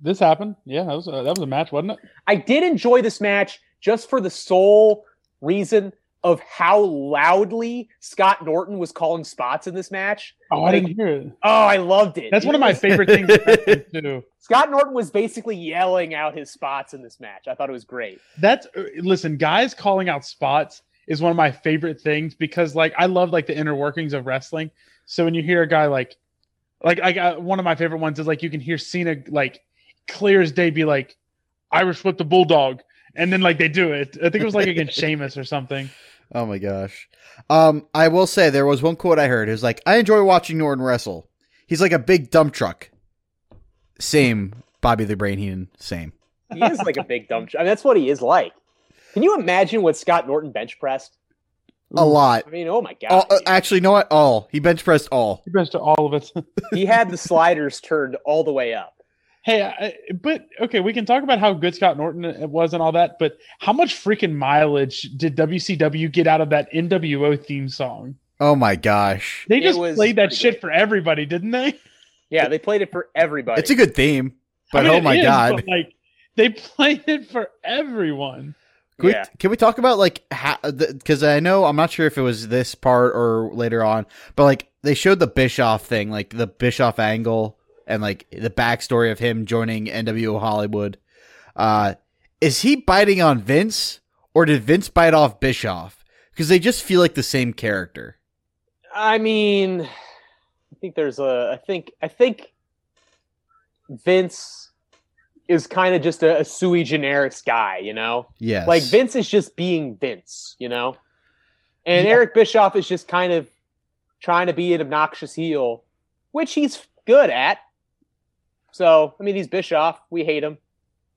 This happened. Yeah, that was a, that was a match, wasn't it? I did enjoy this match just for the sole reason of how loudly Scott Norton was calling spots in this match. Oh, I didn't hear it. Oh, I loved it. That's He one of my favorite <laughs> things happened, too. Scott Norton was basically yelling out his spots in this match. I thought it was great. That's uh, listen, guys calling out spots is one of my favorite things because like I love like the inner workings of wrestling. So when you hear a guy like like I got one of my favorite ones is like you can hear Cena like clear as day be like Irish whip the bulldog and then like they do it. I think it was like against <laughs> Sheamus or something. Oh my gosh. Um, I will say there was one quote I heard. It was like, I enjoy watching Norton wrestle. He's like a big dump truck. Same Bobby the Brain Heenan. Same. He is like a big dumb. I mean, that's what he is like. Can you imagine what Scott Norton bench pressed? A lot. I mean, oh my god, All, uh, actually, you know what? All he bench pressed all. He best of all of it. he had the sliders turned all the way up. Hey, I, but okay, we can talk about how good Scott Norton was and all that, but how much freaking mileage did WCW get out of that NWO theme song? Oh my gosh. They just played that shit good. for everybody, didn't they? Yeah, they played it for everybody. It's a good theme, but I mean, oh my is, god. like they played it for everyone. Can, yeah. we, can we talk about like because I know I'm not sure if it was this part or later on, but like they showed the Bischoff thing, like the Bischoff angle and like the backstory of him joining NWO Hollywood. Uh, is he biting on Vince or did Vince bite off Bischoff? Because they just feel like the same character. I mean, I think there's a. I think I think Vince is kind of just a, a sui generis guy, you know. Yes, Like Vince is just being Vince, you know. And Yeah. Eric Bischoff is just kind of trying to be an obnoxious heel, which he's good at. So I mean, he's Bischoff. We hate him.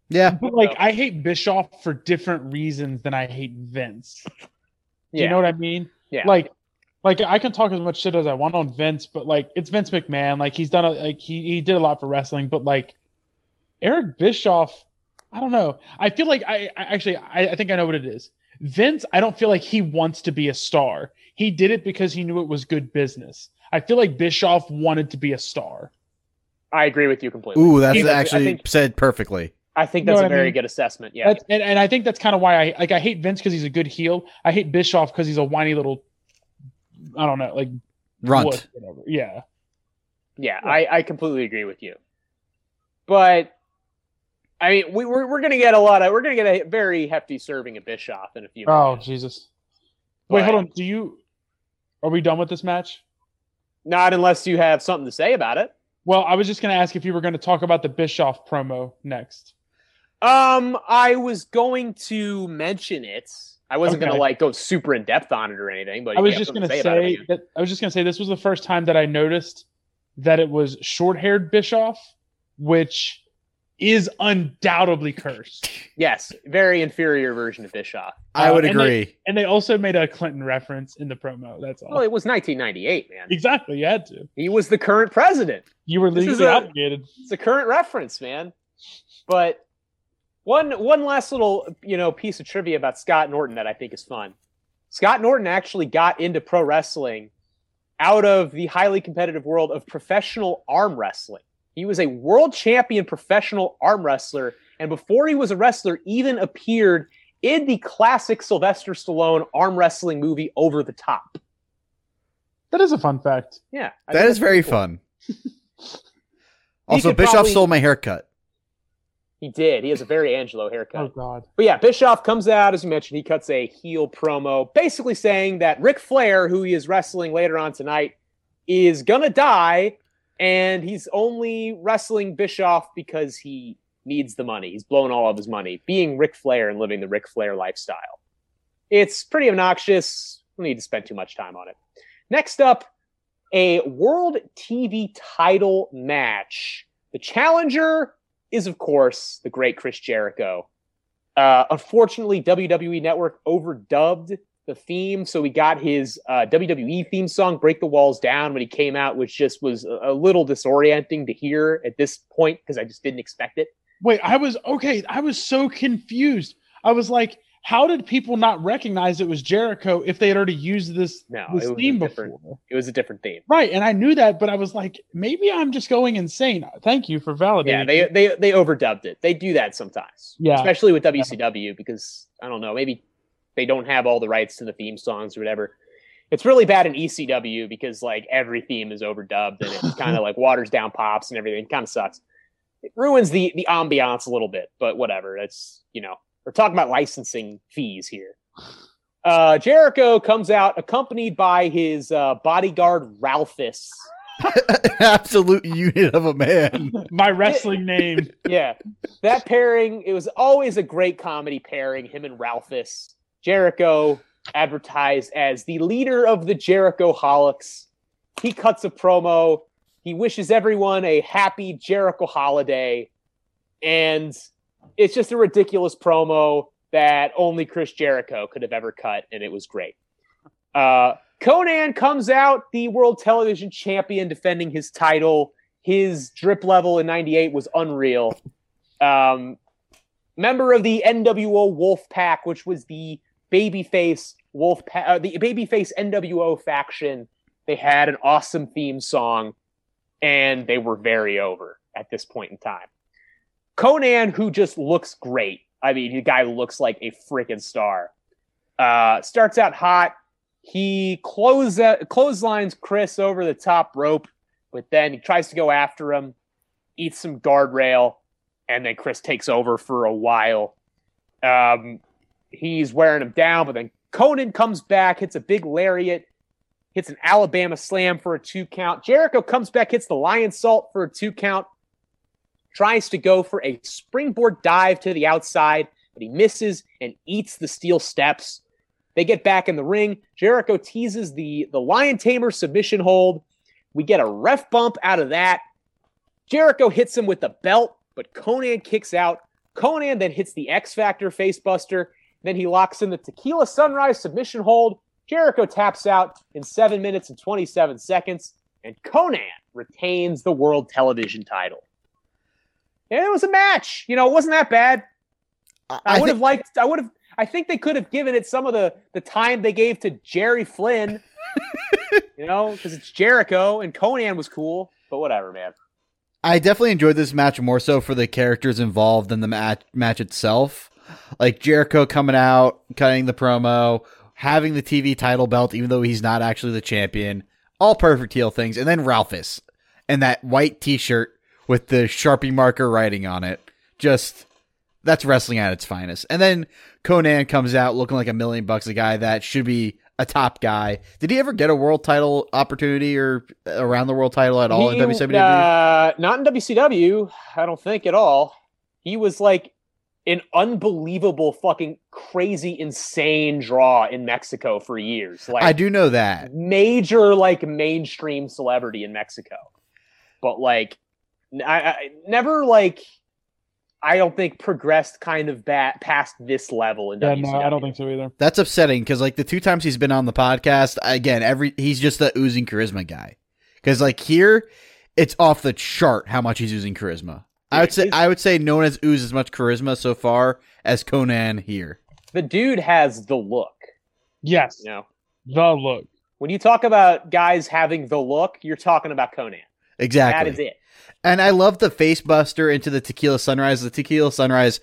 Yeah, But like I hate Bischoff for different reasons than I hate Vince. Do Yeah. you know what I mean? Yeah. Like like I can talk as much shit as I want on Vince, but like it's Vince McMahon. Like he's done a like he, he did a lot for wrestling, but like Eric Bischoff, I don't know. I feel like I, I actually I, I think I know what it is. Vince, I don't feel like he wants to be a star. He did it because he knew it was good business. I feel like Bischoff wanted to be a star. I agree with you completely. ooh, that's He- I actually think, said perfectly. I think You know that's a what I very mean? good assessment. Yeah. That's, and, and I think that's kind of why I like I hate Vince because he's a good heel. I hate Bischoff because he's a whiny little I don't know, like Runt. whatever. Yeah. Yeah, I, I completely agree with you. But I mean, we, we're we're gonna get a lot of we're gonna get a very hefty serving of Bischoff in a few. Oh minutes. Jesus. Wait, hold on. Do you are we done with this match? Not unless you have something to say about it. Well, I was just gonna ask if you were gonna talk about the Bischoff promo next. Um, I was going to mention it. I wasn't Okay. gonna like go super in depth on it or anything, but I was just gonna to it, say that I was just gonna say this was the first time that I noticed that it was short-haired Bischoff, which is undoubtedly cursed. yes, very inferior version of Bischoff. I Uh, would and they- agree. And they also made a Clinton reference in the promo. That's all. Well, it was 1998, man. exactly. You had to. He was the current president. You were legally a- obligated. It's a current reference, man. But one one last little you know piece of trivia about Scott Norton that I think is fun. Scott Norton actually got into pro wrestling out of the highly competitive world of professional arm wrestling. He was a world champion professional arm wrestler, and before he was a wrestler, even appeared in the classic Sylvester Stallone arm wrestling movie Over the Top. That is a fun fact. Yeah, I That think is that's very cool. fun. <laughs> also, Bischoff probably- stole my haircut. He did. He has a very Angelo haircut. Oh God. But yeah, Bischoff comes out, as you mentioned, he cuts a heel promo, basically saying that Ric Flair, who he is wrestling later on tonight, is gonna die, and he's only wrestling Bischoff because he needs the money. He's blown all of his money, being Ric Flair and living the Ric Flair lifestyle. It's pretty obnoxious. We need to spend too much time on it. Next up, a world TV title match. The challenger is, of course, the great Chris Jericho. Uh, unfortunately, WWE Network overdubbed the theme, so we got his uh, WWE theme song "Break the Walls Down" when he came out, which just was a, a little disorienting to hear at this point because I just didn't expect it. Wait, I was okay. I was so confused. I was like, how did people not recognize it was Jericho if they had already used this, No, this it was a theme different- before? It was a different theme. Right, and I knew that, but I was like, maybe I'm just going insane. Thank you for validating. Yeah, they they they overdubbed it. They do that sometimes. Yeah. especially with WCW because I don't know, maybe they don't have all the rights to the theme songs or whatever. It's really bad in ECW because like every theme is overdubbed and it kind of <laughs> like waters down pops and everything. Kind of sucks. It ruins the the ambiance a little bit, but whatever. It's you know we're talking about licensing fees here. Uh, Jericho comes out accompanied by his uh, bodyguard Ralphus. <laughs> Absolute unit of a man. <laughs> My wrestling name. yeah, that pairing, it was always a great comedy pairing, him and Ralphus. Jericho advertised as the leader of the Jerichoholics. He cuts a promo. He wishes everyone a happy Jericho holiday. And it's just a ridiculous promo that only Chris Jericho could have ever cut, and it was great. Uh, Konnan comes out, the world television champion, defending his title. His drip level in 98 was unreal. Um, member of the NWO Wolf Pack, which was the babyface Wolf, uh, the babyface NWO faction, they had an awesome theme song, and they were very over at this point in time. Konnan, who just looks great. I mean, the guy looks like a freaking star. Uh, starts out hot. He close, uh, clotheslines Chris over the top rope, but then he tries to go after him, eats some guardrail, and then Chris takes over for a while. Um, he's wearing him down, but then Konnan comes back, hits a big lariat, hits an Alabama slam for a two count. Jericho comes back, hits the Lionsault for a two count, tries to go for a springboard dive to the outside, but he misses and eats the steel steps. They get back in the ring. Jericho teases the, the lion tamer submission hold. We get a ref bump out of that. Jericho hits him with the belt, but Konnan kicks out. Konnan then hits the X Factor facebuster. Then he locks in the Tequila Sunrise submission hold. Jericho taps out in 7 minutes and 27 seconds, and Konnan retains the world television title. And it was a match. You know, it wasn't that bad. I, I would have liked, I would have, I think they could have given it some of the, the time they gave to Jerry Flynn, <laughs> you know, because it's Jericho and Konnan was cool, but whatever, man. I definitely enjoyed this match more so for the characters involved than the match match itself. Like Jericho coming out, cutting the promo, having the TV title belt, even though he's not actually the champion. All perfect heel things. And then Ralphus and that white t shirt with the Sharpie marker writing on it. Just that's wrestling at its finest. And then Konnan comes out looking like a million bucks, a guy that should be a top guy. Did he ever get a world title opportunity or around the world title at all He- in WCW? Uh, not in WCW, I don't think at all. He was like an unbelievable, fucking crazy, insane draw in Mexico for years. Like I do know that. major, like mainstream celebrity in Mexico, but like, I, I never like. I don't think progressed kind of bat past this level in Yeah, WCW. no, I don't think so either. That's upsetting because like the two times he's been on the podcast, again, every he's just the oozing charisma guy. Because like here, it's off the chart how much he's using charisma. I would say I would say no one has oozed as much charisma so far as Konnan here. The dude has the look. Yes, You know, the look. when you talk about guys having the look, you're talking about Konnan. Exactly. That is it. And I love the face buster into the tequila sunrise. The tequila sunrise,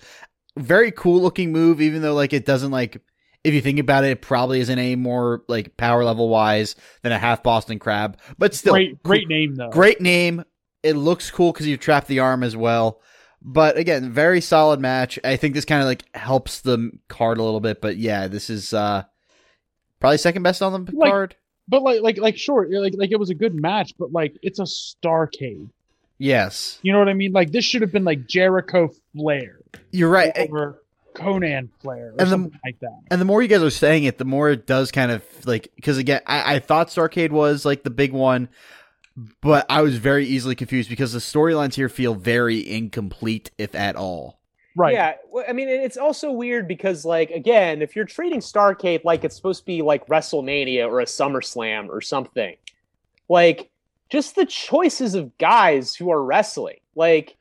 very cool looking move, even though like it doesn't like if you think about it, it probably isn't any more like power level wise than a half Boston crab. But still great, great name though. Great name. It looks cool because you trap the arm as well. But again, very solid match. I think this kind of like helps the card a little bit. But yeah, this is uh probably second best on the Like- card. But like, like, like, sure, like, like it was a good match, but like, it's a Starrcade. Yes, You know what I mean? Like, this should have been like Jericho Flair you're right. over Konnan Flair or And the- something like that. And the more you guys are saying it, the more it does kind of like because again, I, I thought Starrcade was like the big one, but I was very easily confused because the storylines here feel very incomplete, if at all. Right. Yeah, well, I mean, it's also weird because, like, again, if you're treating Starrcade like it's supposed to be like WrestleMania or a SummerSlam or something, like, just the choices of guys who are wrestling. Like,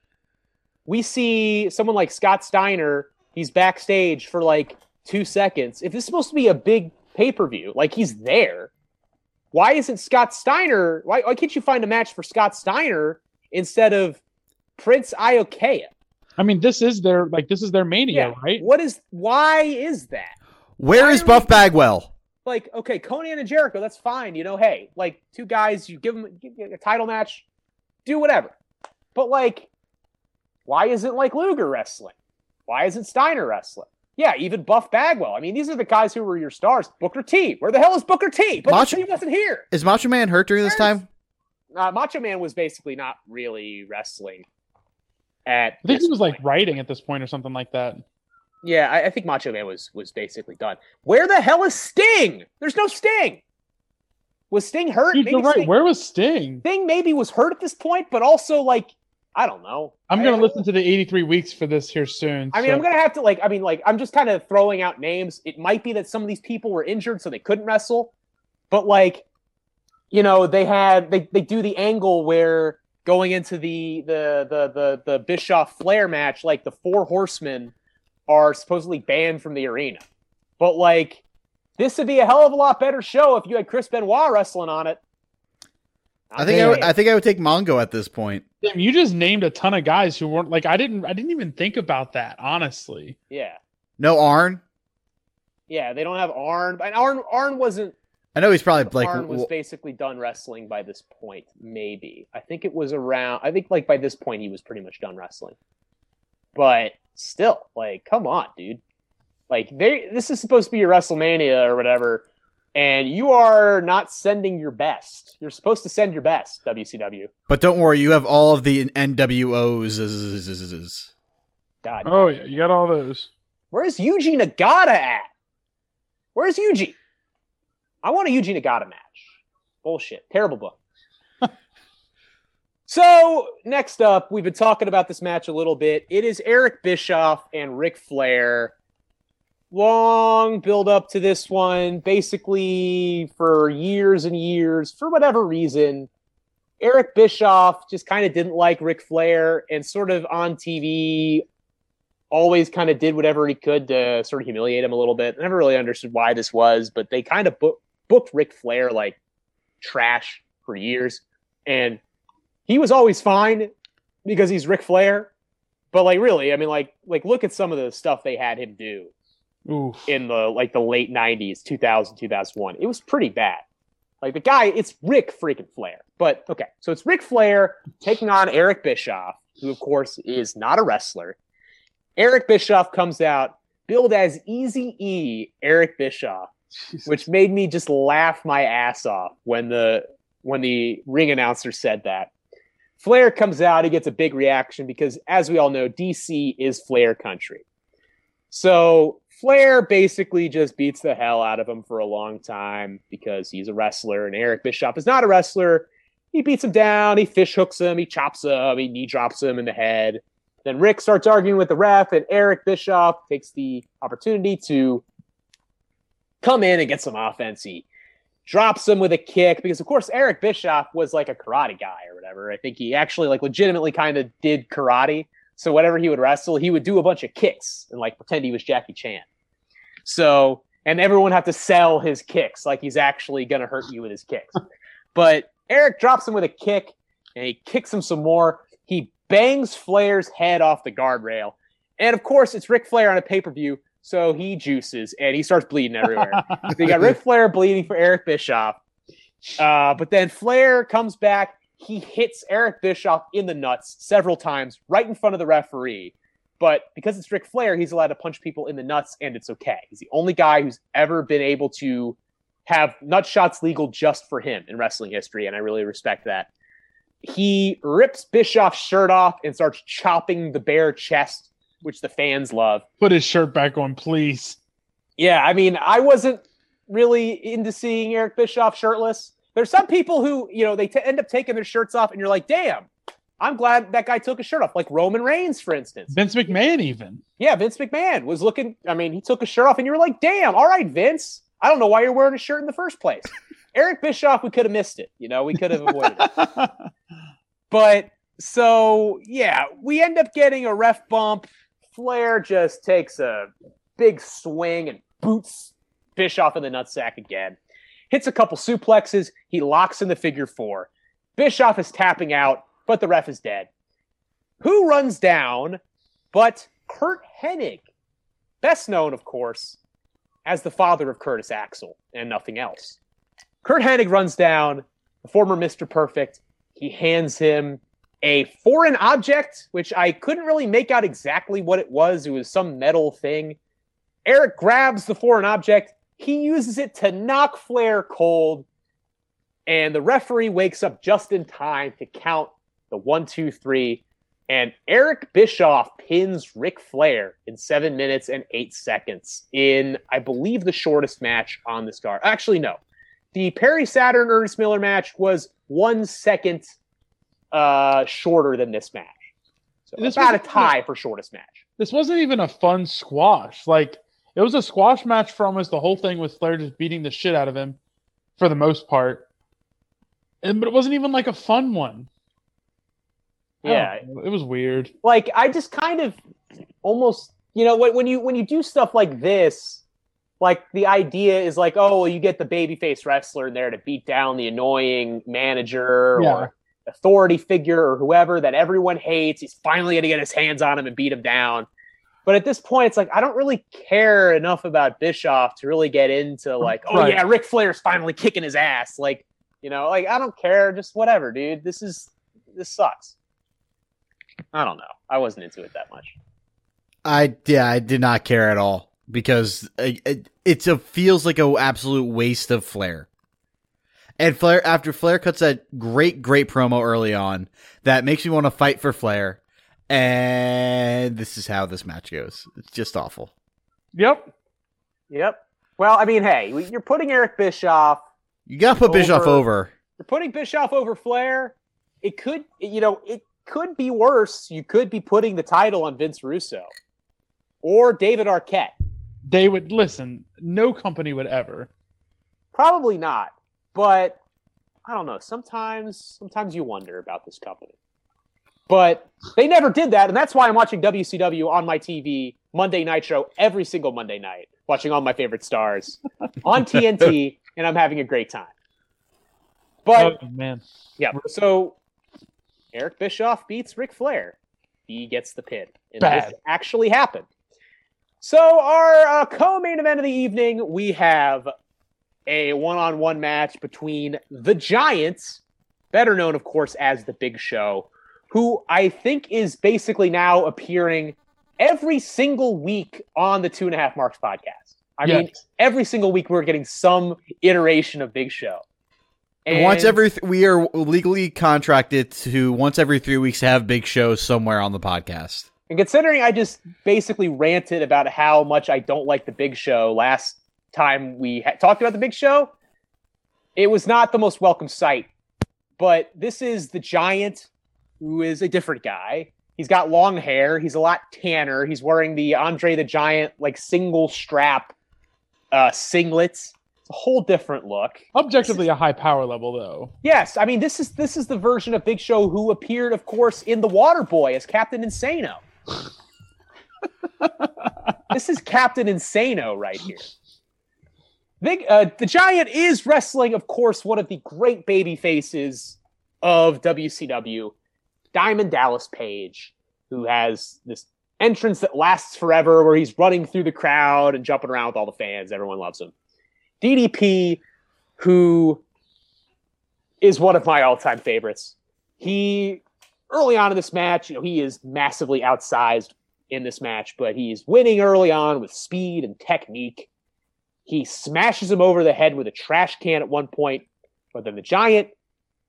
we see someone like Scott Steiner, he's backstage for like two seconds. If this is supposed to be a big pay per view, like, he's there. Why isn't Scott Steiner? Why, why can't you find a match for Scott Steiner instead of Prince Iaukea? I mean, this is their like this is their mania, Yeah. right? What is why is that? Where Why is Buff we- Bagwell? Like, okay, Konnan and Jericho, that's fine. You know, hey, like two guys, you give them a title match, do whatever. But like, why isn't like Luger wrestling? Why isn't Steiner wrestling? Yeah, even Buff Bagwell. I mean, these are the guys who were your stars. Booker T. Where the hell is Booker T? Booker Macho- T wasn't here. Is Macho Man hurt during this time? Uh, Macho Man was basically not really wrestling. At I think this he was like writing at this point or something like that. Yeah, I, I think Macho Man was was basically done. Where the hell is Sting? There's no Sting. Was Sting hurt? Dude, Maybe you're right. Sting, Where was Sting? Sting maybe was hurt at this point, but also like I don't know. I'm gonna I- listen to the 83 weeks for this here soon. I mean, so- I'm gonna have to like. I mean, like, I'm just kind of throwing out names. It might be that some of these people were injured, so they couldn't wrestle. But like, you know, they had they they do the angle where going into the the the the the Bischoff Flair match, like the four horsemen are supposedly banned from the arena. But like, this would be a hell of a lot better show if you had Chris Benoit wrestling on it. I think I would, I think I would take Mongo at this point. Damn, you just named a ton of guys who weren't like I didn't I didn't even think about that honestly. yeah, No Arn. yeah. They don't have Arn, and Arn Arn wasn't I know he's probably like Arn was basically done wrestling by this point. Maybe I think it was around. I think like by this point he was pretty much done wrestling. But still, like, come on, dude. Like, they this is supposed to be your WrestleMania or whatever, and you are not sending your best. You're supposed to send your best, WCW. but don't worry, you have all of the NWOs. God, Oh yeah, you got all those. where's Yuji Nagata at? Where's Yuji? I want a Yuji Nagata match. Bullshit. Terrible book. <laughs> so, next up, we've been talking about this match a little bit. It is Eric Bischoff and Ric Flair. Long build up to this one. Basically, for years and years, for whatever reason, Eric Bischoff just kind of didn't like Ric Flair and sort of on TV always kind of did whatever he could to sort of humiliate him a little bit. I never really understood why this was, but they kind of book, booked Ric Flair like trash for years. And he was always fine because he's Ric Flair. But like really, I mean like like look at some of the stuff they had him do Ooh. in the like the late 90s, 2000, 2001. It was pretty bad. Like the guy, it's Ric freaking Flair. But okay, so it's Ric Flair taking on Eric Bischoff, who of course is not a wrestler. Eric Bischoff comes out billed as Easy E Eric Bischoff, which made me just laugh my ass off when the when the ring announcer said that. Flair comes out, he gets a big reaction because as we all know, DC is Flair country. So Flair basically just beats the hell out of him for a long time because he's a wrestler and Eric Bischoff is not a wrestler. He beats him down, he fish hooks him, he chops him, he knee drops him in the head. Then Ric starts arguing with the ref, and Eric Bischoff takes the opportunity to come in and get some offense. He drops him with a kick because, of course, Eric Bischoff was like a karate guy or whatever. I think he actually like legitimately kind of did karate. So whenever he would wrestle, he would do a bunch of kicks and like pretend he was Jackie Chan. So and everyone have to sell his kicks like he's actually gonna hurt you with his kicks. <laughs> but Eric drops him with a kick and he kicks him some more. He bangs Flair's head off the guardrail. And of course, it's Ric Flair on a pay per view, so he juices and he starts bleeding everywhere. <laughs> So you got Ric Flair bleeding for Eric Bischoff. Uh, but then Flair comes back. He hits Eric Bischoff in the nuts several times right in front of the referee. But because it's Ric Flair, he's allowed to punch people in the nuts and it's okay. He's the only guy who's ever been able to have nut shots legal just for him in wrestling history. And I really respect that. He rips Bischoff's shirt off and starts chopping the bare chest, which the fans love. Put his shirt back on, please. Yeah, I mean, I wasn't really into seeing Eric Bischoff shirtless. There's some people who, you know, they t- end up taking their shirts off, and you're like, damn, I'm glad that guy took his shirt off. Like Roman Reigns, for instance. Vince McMahon, even. Yeah, Vince McMahon was looking, I mean, he took his shirt off, and you were like, damn, all right, Vince. I don't know why you're wearing a shirt in the first place. <laughs> Eric Bischoff, we could have missed it. You know, we could have avoided it. <laughs> But so yeah, we end up getting a ref bump. Flair just takes a big swing and boots Bischoff in the nutsack again. Hits a couple suplexes. He locks in the figure four. Bischoff is tapping out, but the ref is dead. Who runs down but Curt Hennig? Best known, of course, as the father of Curtis Axel and nothing else. Curt Hennig runs down, the former Mr. Perfect. He hands him a foreign object, which I couldn't really make out exactly what it was. It was some metal thing. Eric grabs the foreign object. He uses it to knock Flair cold. And the referee wakes up just in time to count the one, two, three. And Eric Bischoff pins Ric Flair in seven minutes and eight seconds in, I believe, the shortest match on this card. Actually, no. The Perry Saturn Ernest Miller match was one second uh, shorter than this match. So This about a tie for shortest match. This wasn't even a fun squash. Like it was a squash match for almost the whole thing with Flair just beating the shit out of him for the most part. And but it wasn't even like a fun one. Yeah, it was weird. like I just kind of almost you know when when you when you do stuff like this, like the idea is like, oh, well, you get the babyface wrestler in there to beat down the annoying manager Yeah. or authority figure or whoever that everyone hates. He's finally going to get his hands on him and beat him down. But at this point, it's like I don't really care enough about Bischoff to really get into mm, like, oh Right. yeah, Ric Flair's finally kicking his ass. Like, you know, like I don't care, just whatever, dude. This is this sucks. I don't know. I wasn't into it that much. I yeah, I did not care at all because uh, uh, it, it it's a feels like a absolute waste of Flair. And Flair after Flair cuts that great great promo early on that makes me want to fight for Flair. And this is how this match goes. It's just awful. Yep. Yep. Well, I mean, hey, you're putting Eric Bischoff You got to put Bischoff Over- over. you're putting Bischoff over Flair. It could, you know, it could be worse. You could be putting the title on Vince Russo or David Arquette. They would listen. No company would ever. Probably not, but I don't know. Sometimes, sometimes you wonder about this company. But they never did that, and that's why I'm watching WCW on my TV Monday Nitro every single Monday night, watching all my favorite stars <laughs> on TNT, and I'm having a great time. But oh man. Yeah. So Eric Bischoff beats Ric Flair. He gets the pin. And Bad. this actually happened. So our uh, co-main event of the evening, we have a one-on-one match between the Giants, better known, of course, as the Big Show, who I think is basically now appearing every single week on the Two and a Half Marks podcast. I mean, every single week we're getting some iteration of Big Show. once every th- we are legally contracted to once every 3 weeks have big shows somewhere on the podcast. And considering I just basically ranted about how much I don't like the Big Show last time we ha- talked about the Big Show, it was not the most welcome sight. But this is the Giant, who is a different guy. He's got long hair. He's a lot tanner. He's wearing the Andre the Giant like single strap uh, singlets. It's a whole different look. Objectively a high power level though. Yes, I mean this is this is the version of Big Show who appeared, of course, in The Waterboy as Captain Insano. <laughs> this is Captain Insano right here. Big, uh, the Giant is wrestling, of course, one of the great baby faces of WCW, Diamond Dallas Page, who has this entrance that lasts forever, where he's running through the crowd and jumping around with all the fans. Everyone loves him. DDP, who is one of my all-time favorites. He early on in this match, you know, he is massively outsized in this match, but he's winning early on with speed and technique. He smashes him over the head with a trash can at one point, but then the giant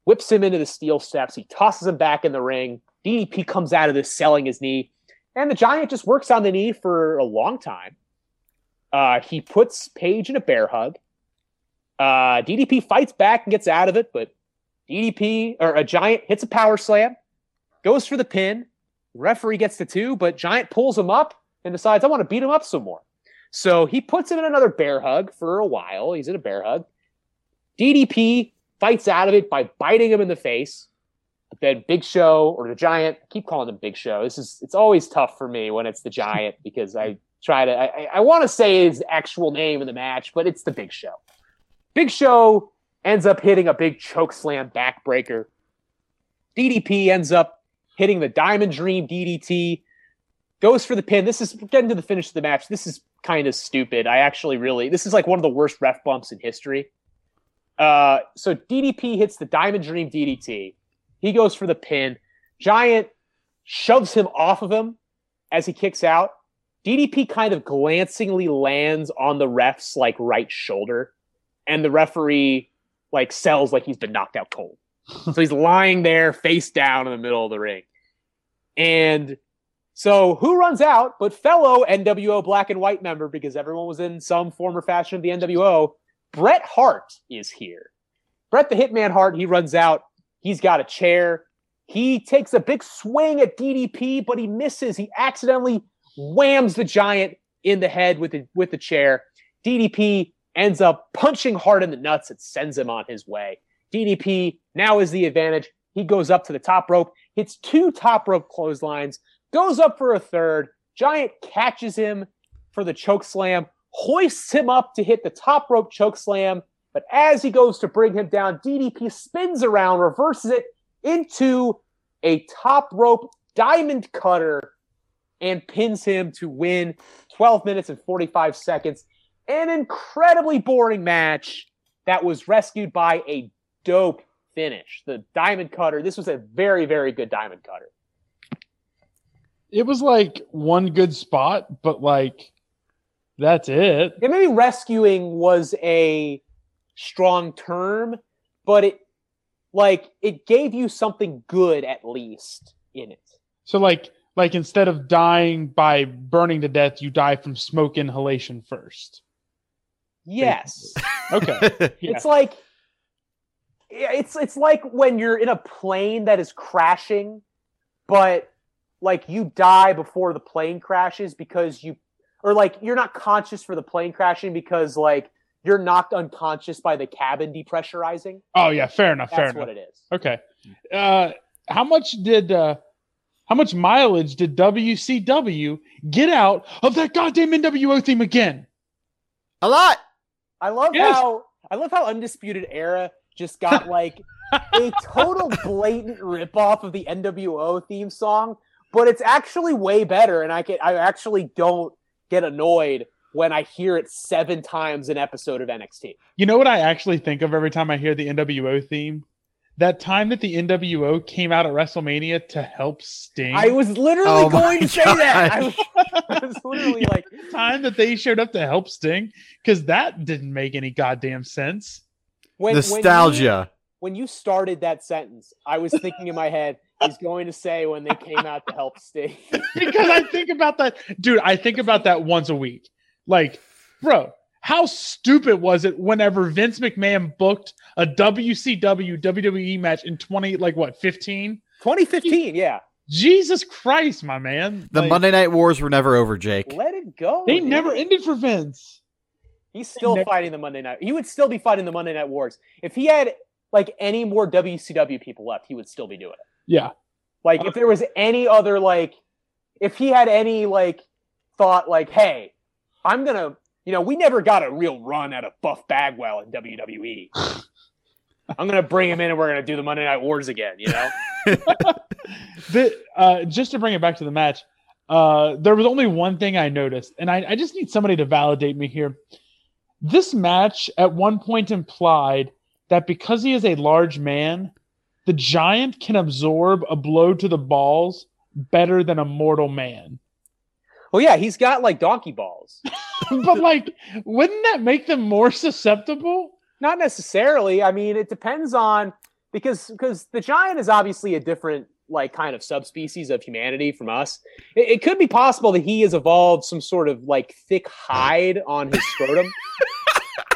whips him into the steel steps. He tosses him back in the ring. DDP comes out of this selling his knee, and the giant just works on the knee for a long time. Uh, he puts Page in a bear hug. Uh, DDP fights back and gets out of it, but DDP or a giant hits a power slam, goes for the pin. Referee gets the two, but Giant pulls him up and decides, I want to beat him up some more. So he puts him in another bear hug for a while. He's in a bear hug. DDP fights out of it by biting him in the face. But then Big Show or the Giant, I keep calling him Big Show. This is it's always tough for me when it's the Giant <laughs> because I try to I, I- I want to say his actual name in the match, but it's the Big Show. Big Show ends up hitting a big choke slam backbreaker. DDP ends up hitting the Diamond Dream DDT, goes for the pin. This is getting to the finish of the match. This is kind of stupid. I actually really this is like one of the worst ref bumps in history. Uh, so DDP hits the Diamond Dream DDT. He goes for the pin. Giant shoves him off of him as he kicks out. DDP kind of glancingly lands on the ref's like right shoulder, and the referee like sells like he's been knocked out cold. <laughs> so he's lying there face down in the middle of the ring. And so who runs out but fellow NWO black and white member because everyone was in some form or fashion of the NWO? Bret Hart is here. Bret the Hitman Hart, he runs out. He's got a chair. He takes a big swing at DDP, but he misses. He accidentally whams the giant in the head with the with the chair. DDP ends up punching hard in the nuts. It sends him on his way. DDP now is the advantage. He goes up to the top rope, hits two top rope clotheslines, goes up for a third. Giant catches him for the choke slam, hoists him up to hit the top rope choke slam. But as he goes to bring him down, DDP spins around, reverses it into a top rope diamond cutter, and pins him to win 12 minutes and 45 seconds. An incredibly boring match that was rescued by a dope finish. The diamond cutter. This was a very, very good diamond cutter. It was like one good spot, but like that's it. Yeah, maybe rescuing was a strong term, but it like it gave you something good at least in it. So like like instead of dying by burning to death, you die from smoke inhalation first. Yes. Okay. <laughs> Yeah. It's like yeah, it's it's like when you're in a plane that is crashing, but like you die before the plane crashes because you or like you're not conscious for the plane crashing because like you're knocked unconscious by the cabin depressurizing. Oh yeah, fair enough. That's fair what it is. Okay. Uh, how much did uh, how much mileage did WCW get out of that goddamn NWO theme again? A lot. I love Yes. how I love how Undisputed Era just got <laughs> like a total blatant ripoff of the NWO theme song, but it's actually way better, and I can I actually don't get annoyed when I hear it seven times an episode of NXT. You know what I actually think of every time I hear the NWO theme? That time that the NWO came out at WrestleMania to help Sting. I was literally Oh going to say that. I was, I was literally <laughs> like, time that they showed up to help Sting because that didn't make any goddamn sense. when, when you- Nostalgia. when you started that sentence, I was thinking in my head, he's going to say when they came out to help Sting. <laughs> because I think about that, dude. I think about that once a week. Like, bro, how stupid was it whenever Vince McMahon booked a WCW WWE match in twenty, like what, fifteen? 2015, yeah. Jesus Christ, my man! The Like, Monday Night Wars were never over, Jake. Let it go. they dude. never ended for Vince. He's still never- fighting the Monday night. He would still be fighting the Monday Night Wars if he had like any more WCW people left. He would still be doing it. Yeah, Like if there was any other like, if he had any like thought like, hey, I'm gonna, you know, we never got a real run out of Buff Bagwell in WWE. <laughs> I'm gonna bring him in and we're gonna do the Monday Night Wars again. You know. <laughs> the, uh, just to bring it back to the match, uh, there was only one thing I noticed, and I, I just need somebody to validate me here. This match at one point implied that because he is a large man, the giant can absorb a blow to the balls better than a mortal man. Well, yeah, he's got like donkey balls. <laughs> but like, wouldn't that make them more susceptible? Not necessarily. I mean, it depends on because because the giant is obviously a different like kind of subspecies of humanity from us. It, it could be possible that he has evolved some sort of like thick hide on his scrotum. <laughs>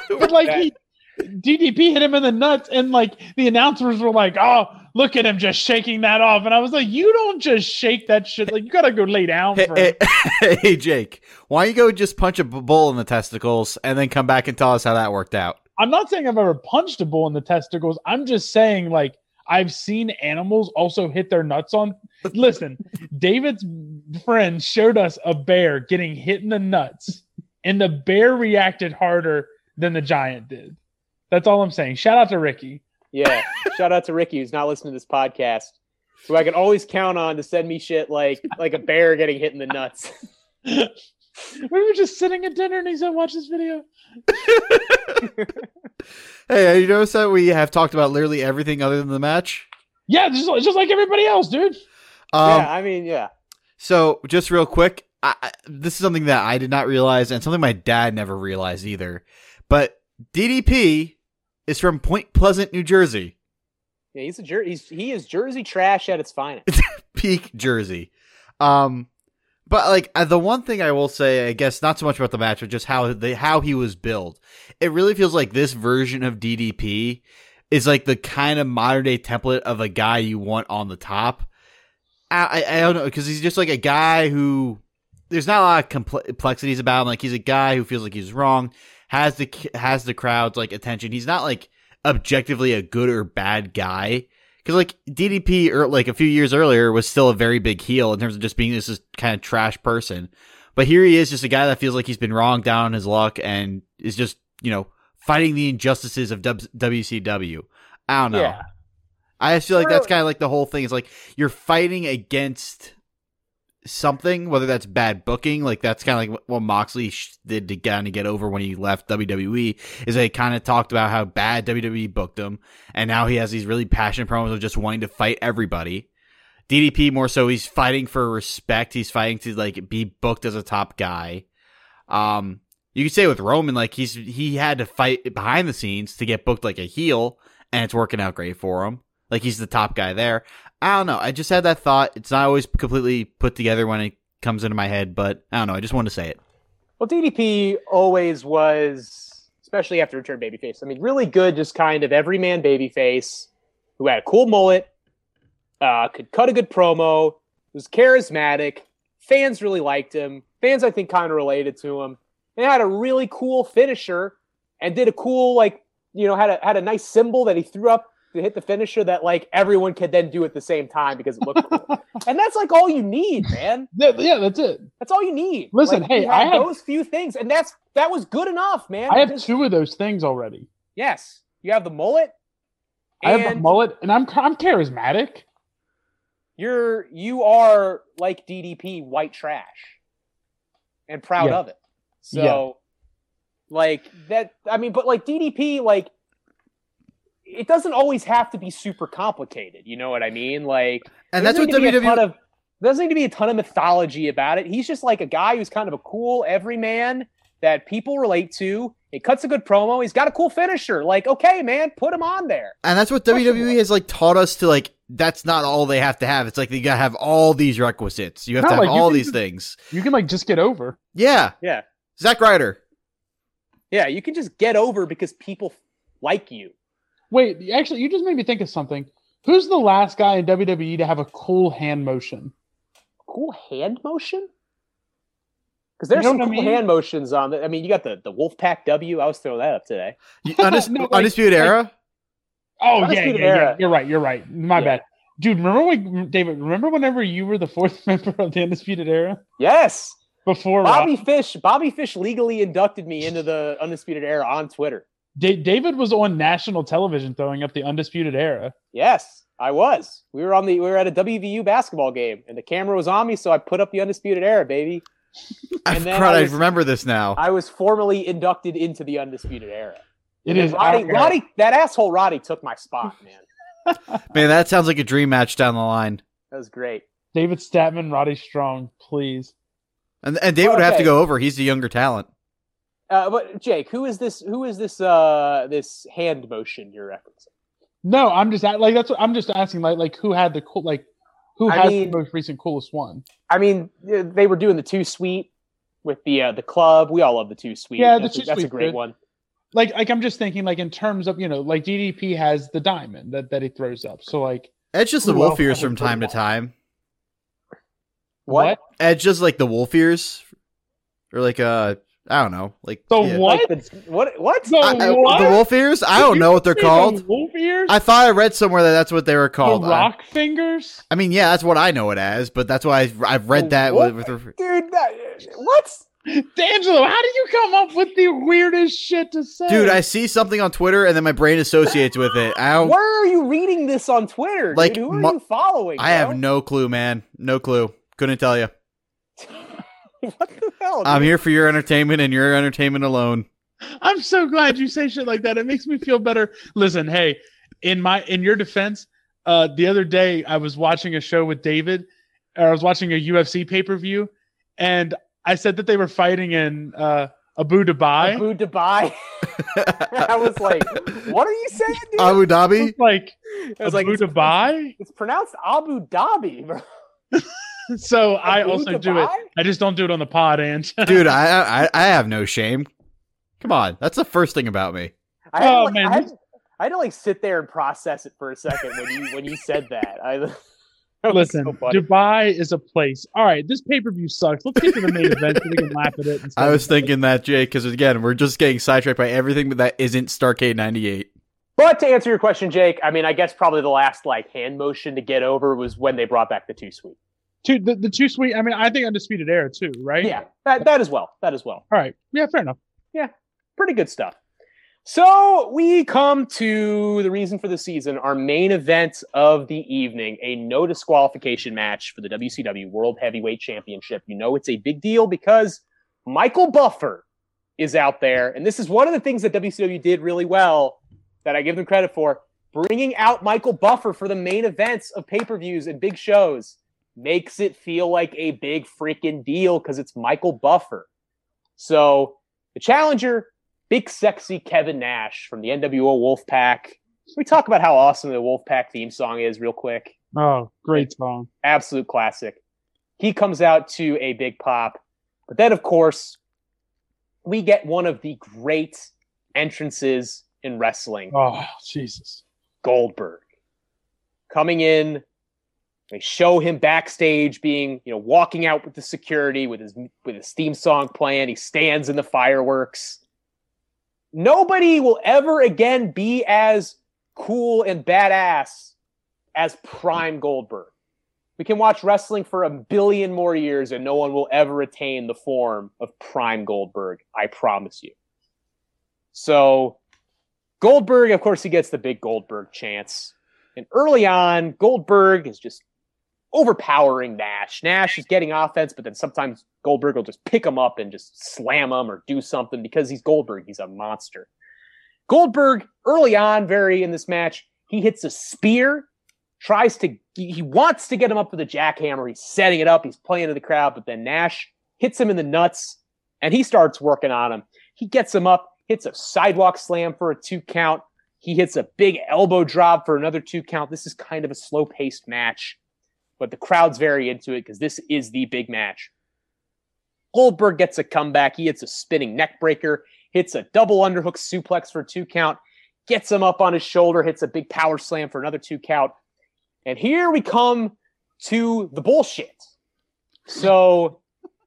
But like, he, DDP hit him in the nuts, and like the announcers were like, "Oh, look at him just shaking that off," and I was like, "You don't just shake that shit. Like, you gotta go lay down Hey, hey, <laughs> hey, Jake, why don't you go just punch a bull in the testicles and then come back and tell us how that worked out? I'm not saying I've ever punched a bull in the testicles. I'm just saying like I've seen animals also hit their nuts on. <laughs> Listen, David's friend showed us a bear getting hit in the nuts, and the bear reacted harder than the giant did. That's all I'm saying. Shout out to Ricky. Yeah. Shout out to Ricky who's not listening to this podcast, who I can always count on to send me shit like like a bear getting hit in the nuts. <laughs> we were just sitting at dinner and he said, "Watch this video." <laughs> Hey, you notice that we have talked about literally everything other than the match? Yeah, just, just like everybody else, dude. Um, yeah, I mean, yeah. So, just real quick, I, I- this is something that I did not realize, and something my dad never realized either. But DDP is from Point Pleasant, New Jersey, Yeah, he's a jer- he's he is Jersey trash at its finest. <laughs> peak Jersey. Um, but like uh, the one thing I will say, I guess not so much about the match, but just how they how he was built. It really feels like this version of DDP is like the kind of modern day template of a guy you want on the top. I I, I don't know because he's just like a guy who there's not a lot of compl- complexities about him. Like he's a guy who feels like he's wrong, has the has the crowd's like attention. He's not like objectively a good or bad guy. Because like DDP, or er, like a few years earlier, was still a very big heel in terms of just being this kind of trash person. But here he is, just a guy that feels like he's been wronged down on his luck and is just, you know, fighting the injustices of W- WCW. I don't know. Yeah. I just feel like that's kind of like the whole thing. Is like you're fighting against something, whether that's bad booking, like that's kind of like what Moxley did to kind of get over when he left WWE. Is they kind of talked about how bad WWE booked him, and now he has these really passionate promos of just wanting to fight everybody. DDP more so, he's fighting for respect. He's fighting to like be booked as a top guy. Um, you could say with Roman, like he's he had to fight behind the scenes to get booked like a heel, and it's working out great for him. Like he's the top guy there. I don't know. I just had that thought. It's not always completely put together when it comes into my head, but I don't know. I just wanted to say it. Well, DDP always was, especially after return babyface. I mean, really good, just kind of everyman babyface who had a cool mullet, uh, could cut a good promo, was charismatic. Fans really liked him. Fans, I think, kind of related to him. And had a really cool finisher and did a cool, like, you know, had a had a nice symbol that he threw up to hit the finisher that like everyone could then do at the same time because it looked cool. <laughs> and that's like all you need, man. Yeah, yeah, that's it. That's all you need. Listen, Like, hey, I have- those few things, and that's that was good enough, man. I have Just- two of those things already. Yes, you have the mullet, I have the mullet, and I'm I'm charismatic. you're you are like DDP, white trash, and proud Yeah. of it. So, like that. I mean, but like DDP, like it doesn't always have to be super complicated. You know what I mean? Like, And that's what doesn't need to be a ton WWE. of there doesn't need to be a ton of mythology about it. He's just like a guy who's kind of a cool everyman that people relate to. He cuts a good promo. He's got a cool finisher. Like, okay, man, put him on there. And that's what Question WWE has like taught us to like. That's not all they have to have. It's like you gotta have all these requisites. You have No, to have like, all these just- things. You can like just get over. Yeah, Yeah, Zack Ryder. yeah. You can just get over because people like you. Wait, actually, you just made me think of something. Who's the last guy in WWE to have a cool hand motion? Cool hand motion. Because there's You know some what I cool mean? hand motions on. The, I mean, you got the the Wolfpack W. I was throwing that up today. <laughs> You- Undis- <laughs> No, like- Undisputed like- Era. Oh yeah, yeah, Undisputed yeah. You're right. You're right. My Yeah. bad, dude. Remember when David? Remember whenever you were the fourth <laughs> member of the Undisputed Era Yes, before Bobby Rock? Fish. Bobby Fish legally inducted me into the undisputed era on Twitter. Da- David was on national television throwing up the Undisputed Era. Yes, I was. We were on the we were at a WVU basketball game, and the camera was on me, so I put up the undisputed era, baby. <laughs> I And then forgot. I I was- remember this now. I was formally inducted into the undisputed era. It And is Roddy, Roddy. That asshole Roddy took my spot, <laughs> man. Man, that sounds like a dream match down the line. That was great. David Statman, Roddy Strong, please. And and David would have to go over. He's the younger talent. Uh, but Jake, who is this? Who is this? Uh, this hand motion you're referencing? No, I'm just at, like that's what I'm just asking. Like, like who had the cool? Like, who I has mean- the most recent coolest one? I mean, they were doing the two sweet with the uh, the club. We all love the two sweet. Yeah, the that's, a- two that's a great good. one. Like, like I'm just thinking, like in terms of you know, like DDP has the diamond that that he throws up. So like, Edge just the Wolf ears from time to one? time. What? Edge just like the Wolf ears, or like uh, I don't know, like The yeah. what? Like the, what? What? The I- I- what? the Wolf ears. I Did don't know what they're say the called. Wolf ears. I thought I read somewhere that that's what they were called. The I, rock fingers. I mean, yeah, that's what I know it as, but that's why I've, I've read that Wolf- with, with Dude, that, what? D'Angelo, how did you come up with the weirdest shit to say? dude. I see something on Twitter and then my brain associates with it. I don't. Where are you reading this on Twitter? Like, dude? Who are mu- you following? I have no clue, man. No clue. Couldn't tell you. <laughs> what the hell? I'm dude? here for your entertainment and your entertainment alone. I'm so glad you say shit like that. It makes me feel better. Listen, hey, in my in your defense, uh, the other day I was watching a show with David, or I was watching a UFC pay per view, and I said that they were fighting in uh, Abu Dhabi. Abu Dhabi. <laughs> I was like, what are you saying, dude? Abu Dhabi. It's like I was like, Abu it's, Dhabi. it's pronounced Abu Dhabi, bro. <laughs> So I also do it. I just don't do it on the pod, and <laughs> Dude, I, I I have no shame. Come on, that's the first thing about me. I had, to, Oh, like, man, I, had, this- I had to like sit there and process it for a second when you when you said that. I <laughs> that was listen, so. Dubai is a place. All right, this pay per view sucks. Let's get to the main event so we can laugh at it. <laughs> I was thinking that, Jake, because again, we're just getting sidetracked by everything that isn't Starrcade '98. But to answer your question, Jake, I mean, I guess probably the last like hand motion to get over was when they brought back the two sweet. Two, the, the two sweet. I mean, I think undisputed era too, right? Yeah, that that as well. That as well. All right. Yeah, fair enough. Yeah, pretty good stuff. So we come to the reason for the season, our main event of the evening, a no disqualification match for the WCW World Heavyweight Championship. You know it's a big deal because Michael Buffer is out there, and this is one of the things that WCW did really well that I give them credit for. Bringing out Michael Buffer for the main events of pay per views and big shows makes it feel like a big freaking deal because it's Michael Buffer. So the challenger big sexy Kevin Nash from the NWO Wolfpack. Can we talk about how awesome the Wolfpack theme song is real quick? Oh, great song. Absolute classic. He comes out to a big pop. But then, of course, we get one of the great entrances in wrestling Oh, Jesus. Goldberg coming in. They show him backstage being, you know, walking out with the security with his with his theme song playing. He stands in the fireworks. Nobody will ever again be as cool and badass as Prime Goldberg. We can watch wrestling for a billion more years and no one will ever attain the form of Prime Goldberg. I promise you. So, Goldberg, of course, he gets the big Goldberg chants. And early on, Goldberg is just overpowering Nash. Nash is getting offense, but then sometimes Goldberg will just pick him up and just slam him or do something because he's Goldberg. He's a monster. Goldberg, early on, very in this match, he hits a spear, tries to, he wants to get him up with a jackhammer. He's setting it up, he's playing to the crowd, but then Nash hits him in the nuts and he starts working on him. He gets him up, hits a sidewalk slam for a two count. He hits a big elbow drop for another two count. This is kind of a slow paced match, but the crowd's very into it because this is the big match. Goldberg gets a comeback. He hits a spinning neck breaker, hits a double underhook suplex for two count, gets him up on his shoulder, hits a big power slam for another two count. And here we come to the bullshit. So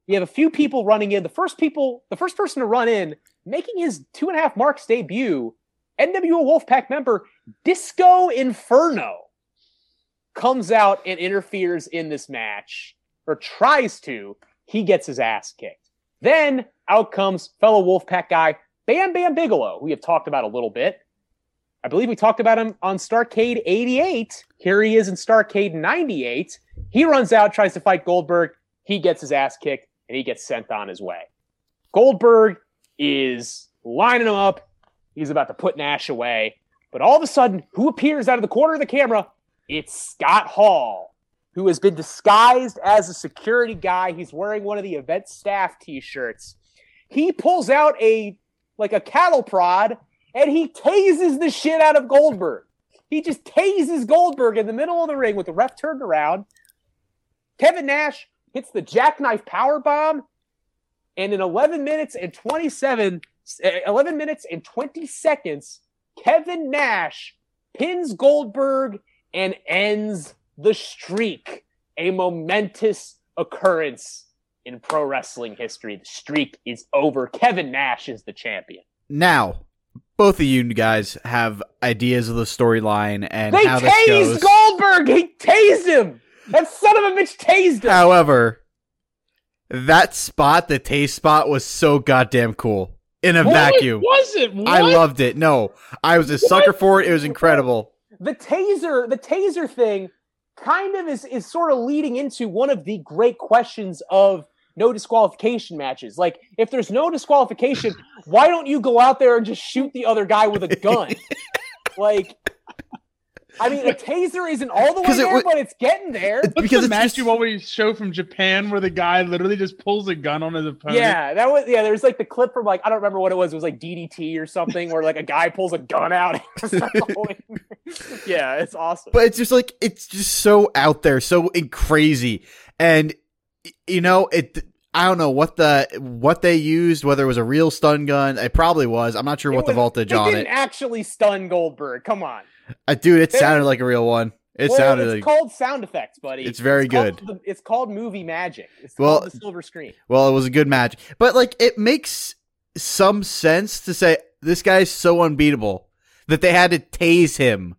we have a few people running in. The first people, the first person to run in, making his two and a half marks debut, NWO Wolfpack member Disco Inferno comes out and interferes in this match, or tries to. He gets his ass kicked. Then out comes fellow Wolfpack guy Bam Bam Bigelow, we have talked about a little bit. I believe we talked about him on Starrcade 88. Here he is in Starrcade 98. He runs out, tries to fight Goldberg. He gets his ass kicked, and he gets sent on his way. Goldberg is lining him up. He's about to put Nash away. But all of a sudden, who appears out of the corner of the camera? It's Scott Hall, who has been disguised as a security guy. He's wearing one of the event staff t-shirts. He pulls out a like a cattle prod and he tases the shit out of Goldberg. He just tases Goldberg in the middle of the ring with the ref turned around. Kevin Nash hits the jackknife power bomb, and in 11 minutes and 27, eh, 11 minutes and 20 seconds, Kevin Nash pins Goldberg and ends the streak. A momentous occurrence in pro wrestling history. The streak is over. Kevin Nash is the champion. Now, both of you guys have ideas of the storyline and They how this goes. Goldberg. He tased him. That son of a bitch tased him. However, that spot, the taste spot, was so goddamn cool in a What? vacuum. Was it? What? I loved it. No, I was a sucker for it. It was incredible. The taser the taser thing kind of is is sort of leading into one of the great questions of no disqualification matches. Like if there's no disqualification why don't you go out there and just shoot the other guy with a gun? <laughs> Like i mean a taser isn't all the way it there would- but it's getting there What's because the it's match just- you always show from Japan where the guy literally just pulls a gun on his opponent? yeah that was yeah there's like the clip from like i don't remember what it was it was like ddt or something where like a guy pulls a gun out <laughs> <laughs> yeah it's awesome But it's just like it's just so out there, so crazy, and you know it. I don't know what the what they used, whether it was a real stun gun. It probably was. I'm not sure It what the voltage they on didn't it. actually stun goldberg come on Uh, dude, it they- sounded like a real one. It well, sounded it's like called sound effects, buddy. It's very called good. the- it's called movie magic. It's Well- called the silver screen. well, it was a good match, but like it makes some sense to say this guy's so unbeatable that they had to tase him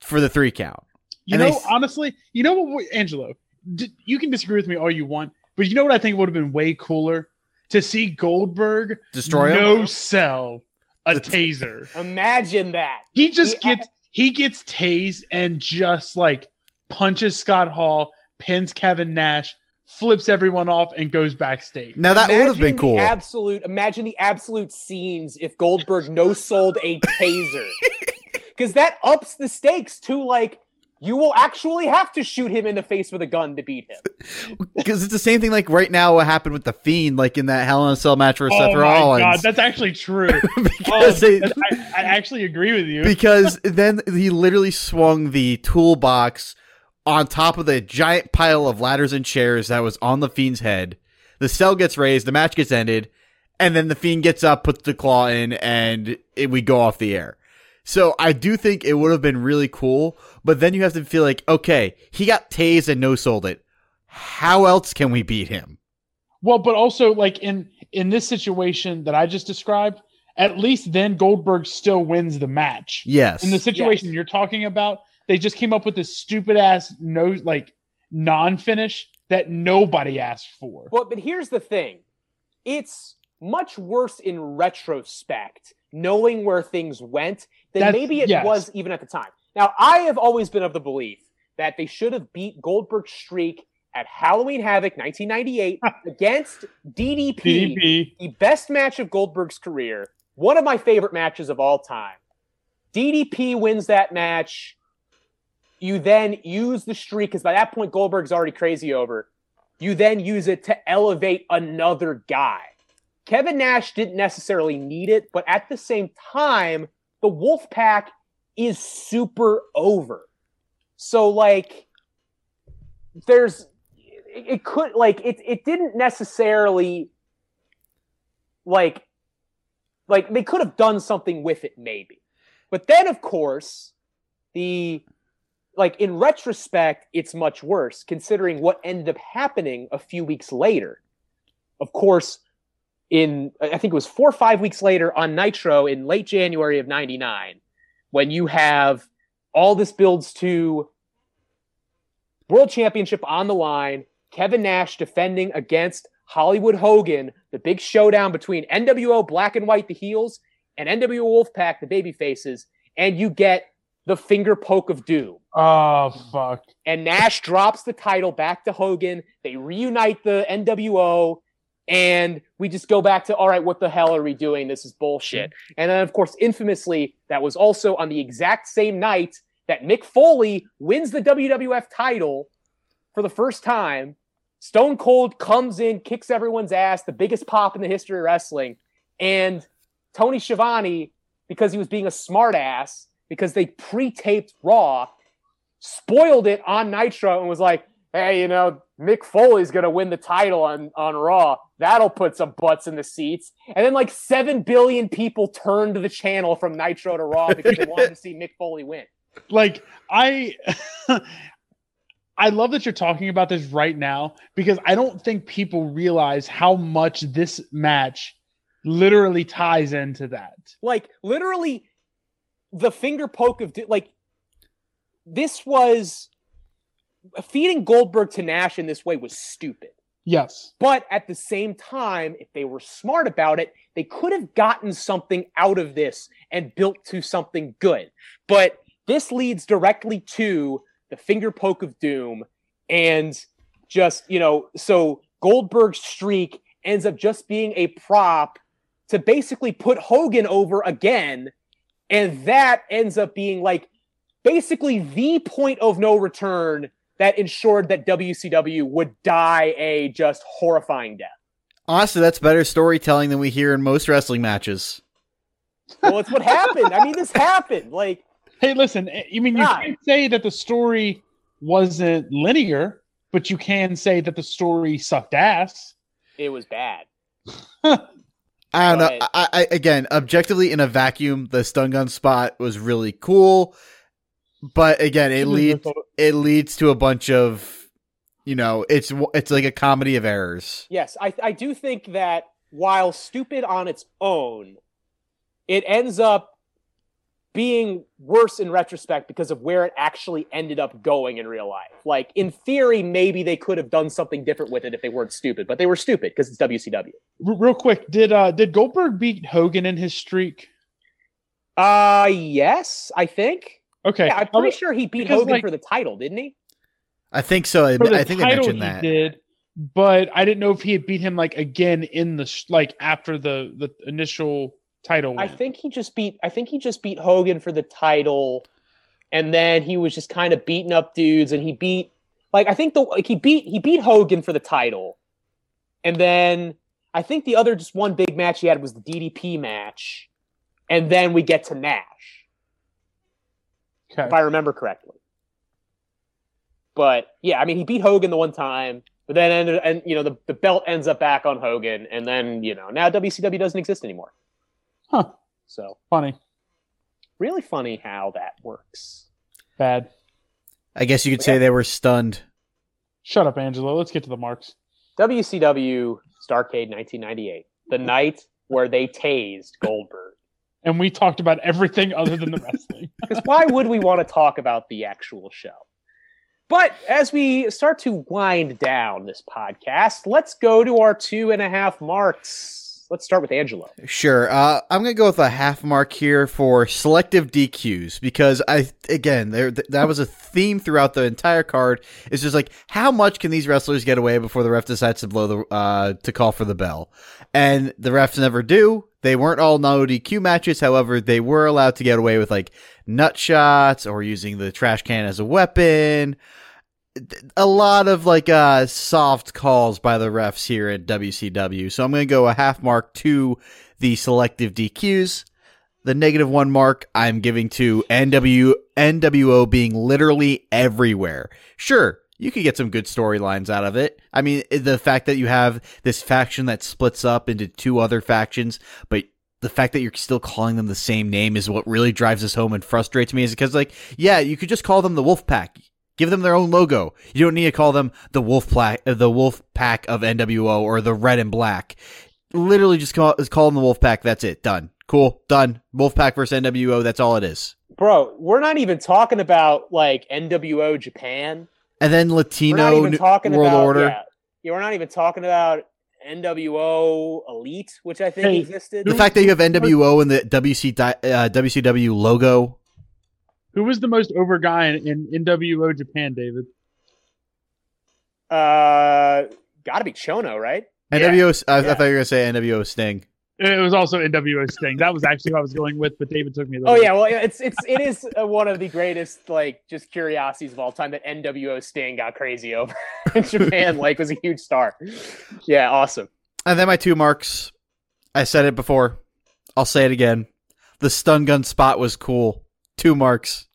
for the three count. You And know, s- honestly, you know what, Angelo? d- you can disagree with me all you want, but you know what I think would have been way cooler to see Goldberg Destroy him. no sell a taser. Imagine that. He just He- gets he gets tased and just like punches Scott Hall, pins Kevin Nash, flips everyone off, and goes backstage. Now that would have Imagine been the cool. Absolute. Imagine the absolute scenes if Goldberg no sold a <laughs> taser, because that ups the stakes to like you will actually have to shoot him in the face with a gun to beat him. <laughs> Because it's the same thing like right now what happened with the Fiend, like in that Hell in a Cell match for oh Seth my Rollins. god, that's actually true. <laughs> because Oh, they, I, I actually agree with you. because <laughs> then he literally swung the toolbox on top of the giant pile of ladders and chairs that was on the Fiend's head. The cell gets raised, the match gets ended, and then the Fiend gets up, puts the claw in, and it, we go off the air. So I do think it would have been really cool, but then you have to feel like, okay, he got tased and no sold it. How else can we beat him? Well, but also like in in this situation that I just described, at least then Goldberg still wins the match. Yes. In the situation Yes. you're talking about, they just came up with this stupid ass no like non finish that nobody asked for. Well, but here's the thing: it's much worse in retrospect, knowing where things went, than That's- maybe it yes. was even at the time. Now, I have always been of the belief that they should have beat Goldberg's streak at Halloween Havoc 1998 <laughs> against DDP, DDP. the best match of Goldberg's career, one of my favorite matches of all time. DDP wins that match. You then use the streak because by that point Goldberg's already crazy over. You then use it to elevate another guy. Kevin Nash didn't necessarily need it, but at the same time, the Wolf Pack is super over. So like, there's it, could like it it didn't necessarily like like they could have done something with it maybe but then of course the like in retrospect it's much worse considering what ended up happening a few weeks later of course in i think it was four or five weeks later on nitro in late january of 99 when you have all this builds to world championship on the line kevin nash defending against hollywood hogan the big showdown between nwo black and white the heels and nwo wolfpack the baby faces and you get the finger poke of doom Oh fuck. and Nash drops the title back to Hogan. They reunite the NWO, and we just go back to, all right, what the hell are we doing? This is bullshit. Mm-hmm. And then, of course, infamously, that was also on the exact same night that Mick Foley wins the WWF title for the first time. Stone Cold comes in, kicks everyone's ass, the biggest pop in the history of wrestling. And Tony Schiavone, because he was being a smartass, because they pre-taped Raw, spoiled it on Nitro and was like, "Hey, you know, Mick Foley's gonna win the title on on Raw. That'll put some butts in the seats." And then like seven billion people turned the channel from Nitro to Raw because they wanted to see Mick Foley win. <laughs> Like I <laughs> I love that you're talking about this right now because I don't think people realize how much this match literally ties into that. Like literally, the finger poke of like this was feeding Goldberg to Nash in this way was stupid. Yes. But at the same time, if they were smart about it, they could have gotten something out of this and built to something good. But this leads directly to the finger poke of doom and just, you know, so Goldberg's streak ends up just being a prop to basically put Hogan over again. And that ends up being like basically the point of no return that ensured that WCW would die a just horrifying death. Honestly, that's better storytelling than we hear in most wrestling matches. Well, it's what happened. I mean, this happened. Like, Hey, listen, eh, I mean you God. can't say that the story wasn't linear, but you can say that the story sucked ass. it was bad. <laughs> I don't know. I, I again, objectively in a vacuum, the stun gun spot was really cool, but again, it leads it leads to a bunch of, you know, it's it's like a comedy of errors. Yes, I, I do think that while stupid on its own, it ends up being worse in retrospect because of where it actually ended up going in real life. Like in theory, maybe they could have done something different with it if they weren't stupid, but they were stupid because it's WCW. R- real quick, did uh did Goldberg beat Hogan in his streak? Uh yes, I think. Okay, Yeah, I'm pretty sure he beat Hogan like- for the title, didn't he? I think so. I, For the I think they title mentioned he that. did, but I didn't know if he had beat him like again in the like after the the initial title. I think he just beat I think he just beat Hogan for the title and then he was just kind of beating up dudes and he beat like I think the like he beat he beat Hogan for the title. And then I think the other just one big match he had was the DDP match. And then we get to Nash, Okay. if I remember correctly. But yeah, I mean he beat Hogan the one time, but then ended and you know the, the belt ends up back on Hogan, and then you know now WCW doesn't exist anymore. Huh. So Funny, really funny how that works. bad. I guess you could say they were stunned. Shut up, Angelo. Let's get to the marks. WCW Starrcade 1998, the night where they tased Goldberg. And we talked about everything other than the wrestling. <laughs> Because why would we want to talk about the actual show? But as we start to wind down this podcast, let's go to our two and a half marks. Let's start with Angelo. Sure. Uh, I'm gonna go with a half mark here for selective DQs because I again there th- that was a theme throughout the entire card. It's just like how much can these wrestlers get away before the ref decides to blow the uh to call for the bell, and the refs never do. They weren't all no DQ matches. However, they were allowed to get away with like nut shots or using the trash can as a weapon a lot of like uh soft calls by the refs here at WCW. So I'm going to go a half mark to the selective DQs. The negative one mark I'm giving to NW NWO being literally everywhere. Sure, you could get some good storylines out of it. I mean, the fact that you have this faction that splits up into two other factions, but the fact that you're still calling them the same name is what really drives this home and frustrates me is because like, yeah, you could just call them the Wolf Pack. Give them their own logo. You don't need to call them the Wolf Pack, the Wolf Pack of NWO or the Red and Black. Literally, just call call them the Wolf Pack. That's it. Done. Cool. Done. Wolf Pack versus NWO. That's all it is. Bro, we're not even talking about like NWO Japan. And then We're not Latino even New- talking World about Order. Yeah, yeah, we're not even talking about NWO Elite, which I think Hey, existed. The fact that you have NWO and the WC uh, WCW logo. Who was the most over guy in, in NWO Japan, David? uh, got to be Chono, right? NWO. I, I Yeah. thought you were gonna say NWO Sting. It was also NWO Sting. That was actually who I was going with, but David took me. Oh yeah, well it's it's it is uh, one of the greatest like just curiosities of all time that NWO Sting got crazy over <laughs> in Japan. <laughs> like was a huge star. Yeah, awesome. And then my two marks. I said it before. I'll say it again. The stun gun spot was cool. Two marks.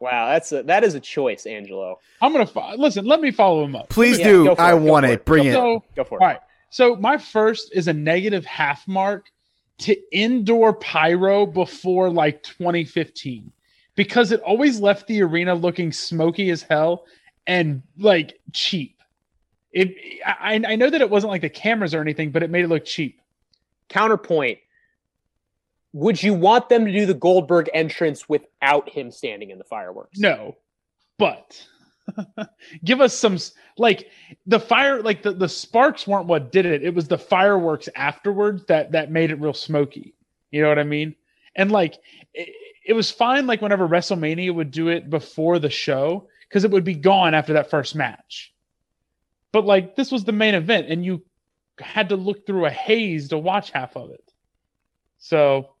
Wow, that's a that is a choice, Angelo. I'm gonna fo- listen. Let me follow him up. Please Yeah, do. go I it, want it. it, Bring go it. So Go for it. All right. So my first is a negative half mark to indoor pyro before like 2015 because it always left the arena looking smoky as hell and like cheap. It I, I know that it wasn't like the cameras or anything, but it made it look cheap. Counterpoint. Would you want them to do the Goldberg entrance without him standing in the fireworks? No, but <laughs> give us some like the fire like the, the sparks weren't what did it. It was the fireworks afterwards that that made it real smoky. You know what i mean? And like it, it was fine like whenever wrestlemania would do it before the show because it would be gone after that first match. But like this was the main event and you had to look through a haze to watch half of it. So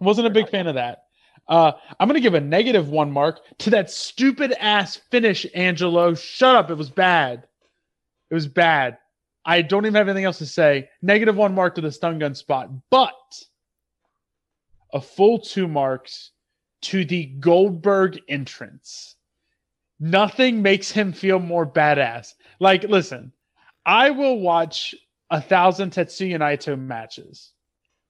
wasn't a big fan of that uh, I'm going to give a negative one mark to that stupid ass finish, Angelo. Shut up. It was bad. It was bad. I don't even have anything else to say. Negative one mark to the stun gun spot, but a full two marks to the Goldberg entrance. Nothing makes him feel more badass. Like, listen, I will watch a thousand Tetsuya Naito matches,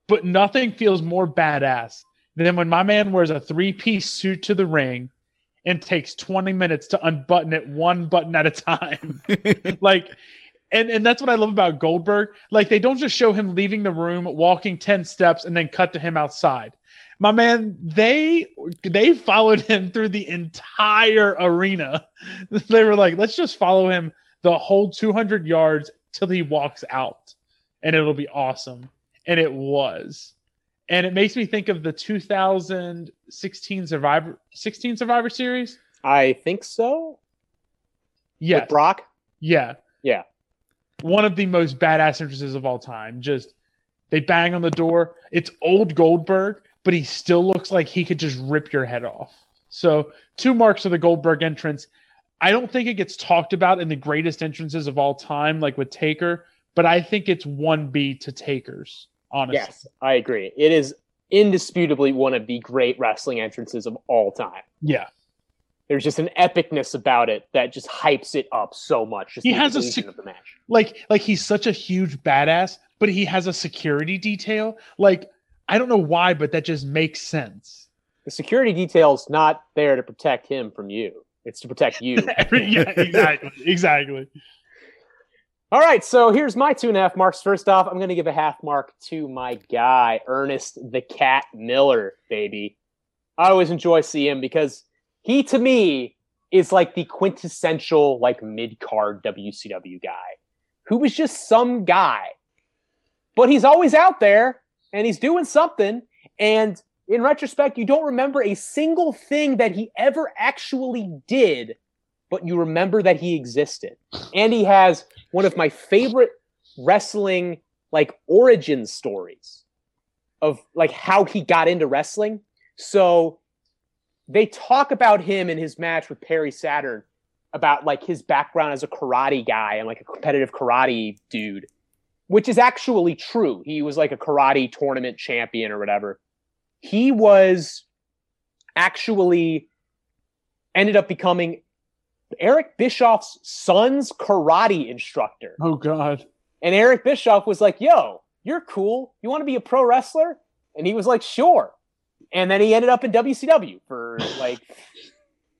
but nothing feels more badass than when my man wears a three piece suit to the ring and takes 20 minutes to unbutton it one button at a time. <laughs> like, and, and that's what I love about Goldberg. Like, they don't just show him leaving the room, walking 10 steps, and then cut to him outside. My man, they they followed him through the entire arena. <laughs> They were like, let's just follow him the whole 200 yards till he walks out, and it'll be awesome. And it was. And it makes me think of the 2016 Survivor 16 Survivor Series. I think so. Yeah, With Brock. yeah, Yeah. One of the most badass entrances of all time. Just they bang on the door. It's old Goldberg, but he still looks like he could just rip your head off. So two marks of the Goldberg entrance. I don't think it gets talked about in the greatest entrances of all time, like with Taker, but I think it's one B to Taker's. Honestly, Yes, I agree. It is indisputably one of the great wrestling entrances of all time. yeah. There's just an epicness about it that just hypes it up so much. Just He has a sec- of the match. like like he's such a huge badass, but he has a security detail. Like I don't know why, but that just makes sense. The security detail's not there to protect him from you. It's to protect you. <laughs> yeah, exactly, exactly. All right, so here's my two and a half marks. First off, I'm going to give a half mark to my guy, Ernest the Cat Miller, baby. I always enjoy seeing him because he, to me, is like the quintessential like mid card WCW guy who was just some guy, but he's always out there and he's doing something. And in retrospect, you don't remember a single thing that he ever actually did, but you remember that he existed. And he has one of my favorite wrestling like origin stories of like how he got into wrestling. So they talk about him in his match with Perry Saturn about like his background as a karate guy and like a competitive karate dude, which is actually true. He was like a karate tournament champion or whatever. He was actually ended up becoming Eric Bischoff's son's karate instructor. Oh God. And Eric Bischoff was like, yo, you're cool. You want to be a pro wrestler? And he was like, sure. And then he ended up in WCW for <laughs> like,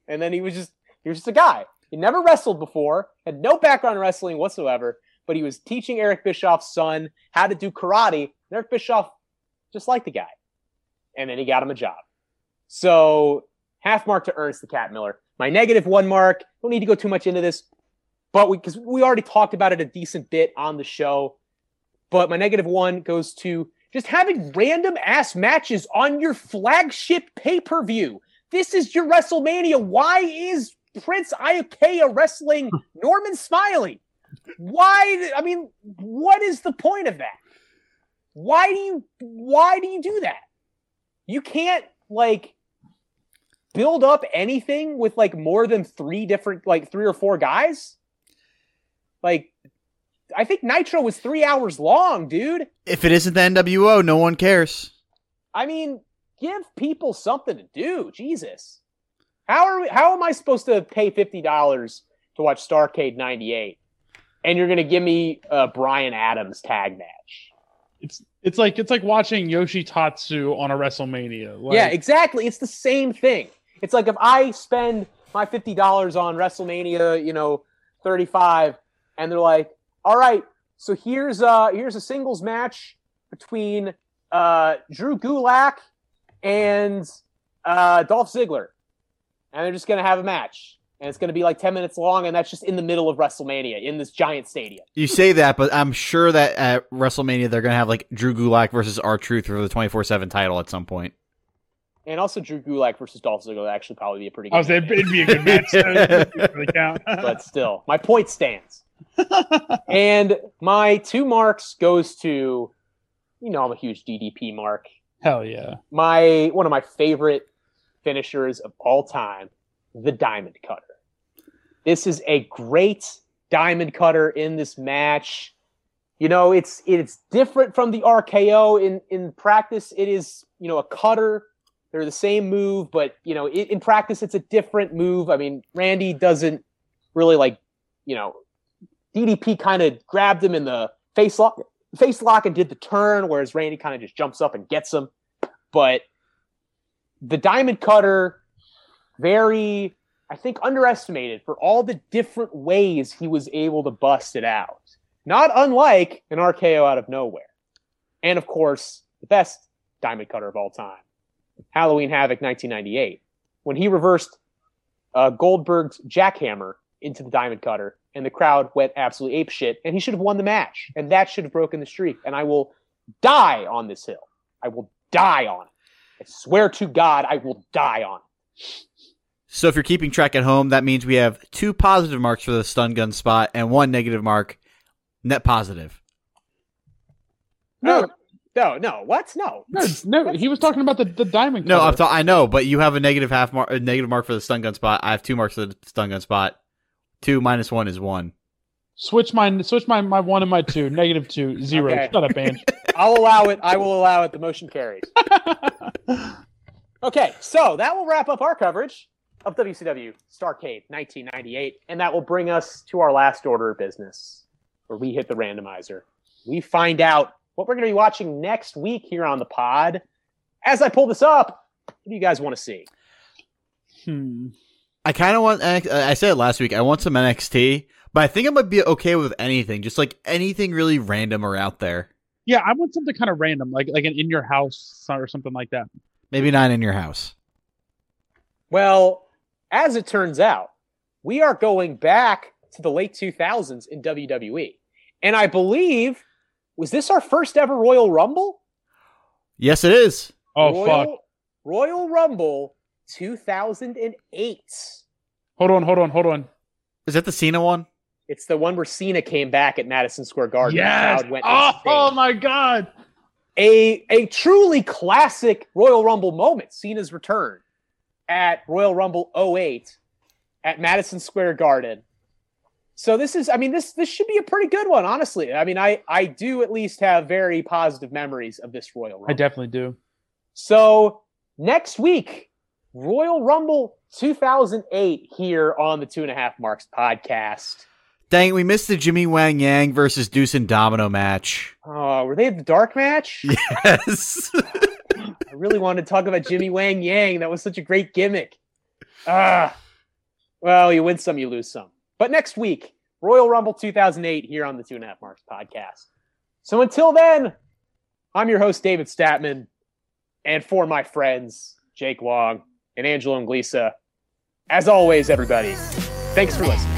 and then he was just, he was just a guy. He never wrestled before, had no background in wrestling whatsoever, but he was teaching Eric Bischoff's son how to do karate. And Eric Bischoff just liked the guy. And then he got him a job. So half mark to Ernest the Cat Miller. My negative one mark, don't need to go too much into this, but we because we already talked about it a decent bit on the show. But my negative one goes to just having random ass matches on your flagship pay per view. This is your WrestleMania. Why is Prince Iaukea wrestling <laughs> Norman Smiley? Why? I mean, what is the point of that? Why do you? Why do you do that? You can't like build up anything with like more than three different, like three or four guys. Like, I think Nitro was three hours long, dude. If it isn't the NWO, no one cares. I mean, give people something to do. Jesus, how are we, how am I supposed to pay fifty dollars to watch Starrcade '98, and you're gonna give me a Brian Adams tag match? It's it's like it's like watching Yoshitatsu on a WrestleMania. Like, yeah, exactly. It's the same thing. It's like if I spend my fifty dollars on WrestleMania, you know, thirty five, and they're like, "All right, so here's uh here's a singles match between uh Drew Gulak and uh Dolph Ziggler, and they're just gonna have a match, and it's gonna be like ten minutes long, and that's just in the middle of WrestleMania in this giant stadium. You say that, but I'm sure that at WrestleMania they're gonna have like Drew Gulak versus R Truth for the 24 seven title at some point. And also Drew Gulak versus Dolph Ziggler would actually probably be a pretty good I was it'd be a good match. really <laughs> but still, my point stands. <laughs> and my two marks goes to, you know, I'm a huge DDP mark. Hell yeah. My one of my favorite finishers of all time, the Diamond Cutter. This is a great Diamond Cutter in this match. You know, it's it's different from the RKO in in practice. It is you know a cutter. They're the same move, but you know in, practice it's a different move. I mean, Randy doesn't really like you know DDP kind of grabbed him in the face lock, face lock and did the turn, whereas Randy kind of just jumps up and gets him. But the Diamond Cutter, very, I think, underestimated for all the different ways he was able to bust it out. Not unlike an RKO out of nowhere. And of course, the best Diamond Cutter of all time, Halloween Havoc 1998 when he reversed uh, Goldberg's jackhammer into the diamond cutter, and the crowd went absolutely apeshit, and he should have won the match, and that should have broken the streak. And I will die on this hill. I will die on it. I swear to God, I will die on it. So if you're keeping track at home, that means we have two positive marks for the stun gun spot and one negative mark, net positive. No, no, no. What? No. No, no, he was talking about the, the diamond. No, I'm cutter. ta- I know, but you have a negative half mark, a negative mark for the stun gun spot. I have two marks for the stun gun spot. Two minus one is one. switch my switch my my one and my two. <laughs> Negative two zero. Okay. Shut up, Ange. <laughs> I'll allow it. I will allow it. The motion carries. <laughs> Okay, so that will wrap up our coverage of WCW Starrcade 1998, and that will bring us to our last order of business, where we hit the randomizer. We find out what we're going to be watching next week here on the pod. As I pull this up, what do you guys want to see? hmm. I kind of want. I said it last week. I want some NXT, but I think I might be okay with anything, just like anything really random or out there. Yeah, I want something kind of random, like like an in your house or something like that. Maybe not in your house. Well, as it turns out, we are going back to the late 2000s in WWE. And I believe, was this our first ever Royal Rumble? Yes, it is. Oh Royal, fuck! Royal Rumble 2008. Hold on, hold on, hold on. Is that the Cena one? It's the one where Cena came back at Madison Square Garden. Yes. went Oh, oh my god. a a truly classic Royal Rumble moment, Cena's return at Royal Rumble 08 at Madison Square Garden. So this is I mean this this should be a pretty good one honestly. I mean I I do at least have very positive memories of this Royal Rumble. I definitely do. So next week, Royal Rumble 2008 here on the Two and a Half Marks podcast. Dang, we missed the Jimmy Wang Yang versus Deuce and Domino match. Oh, were they the dark match? <laughs> Yes. I really wanted to talk about Jimmy Wang Yang. That was such a great gimmick. Ah, well, you win some, you lose some. But next week, Royal Rumble 2008 here on the Two and a Half Marks podcast. So until then, I'm your host, David Statman. And for my friends, Jake Long and Angelo and Anglisa, as always, everybody, thanks for listening.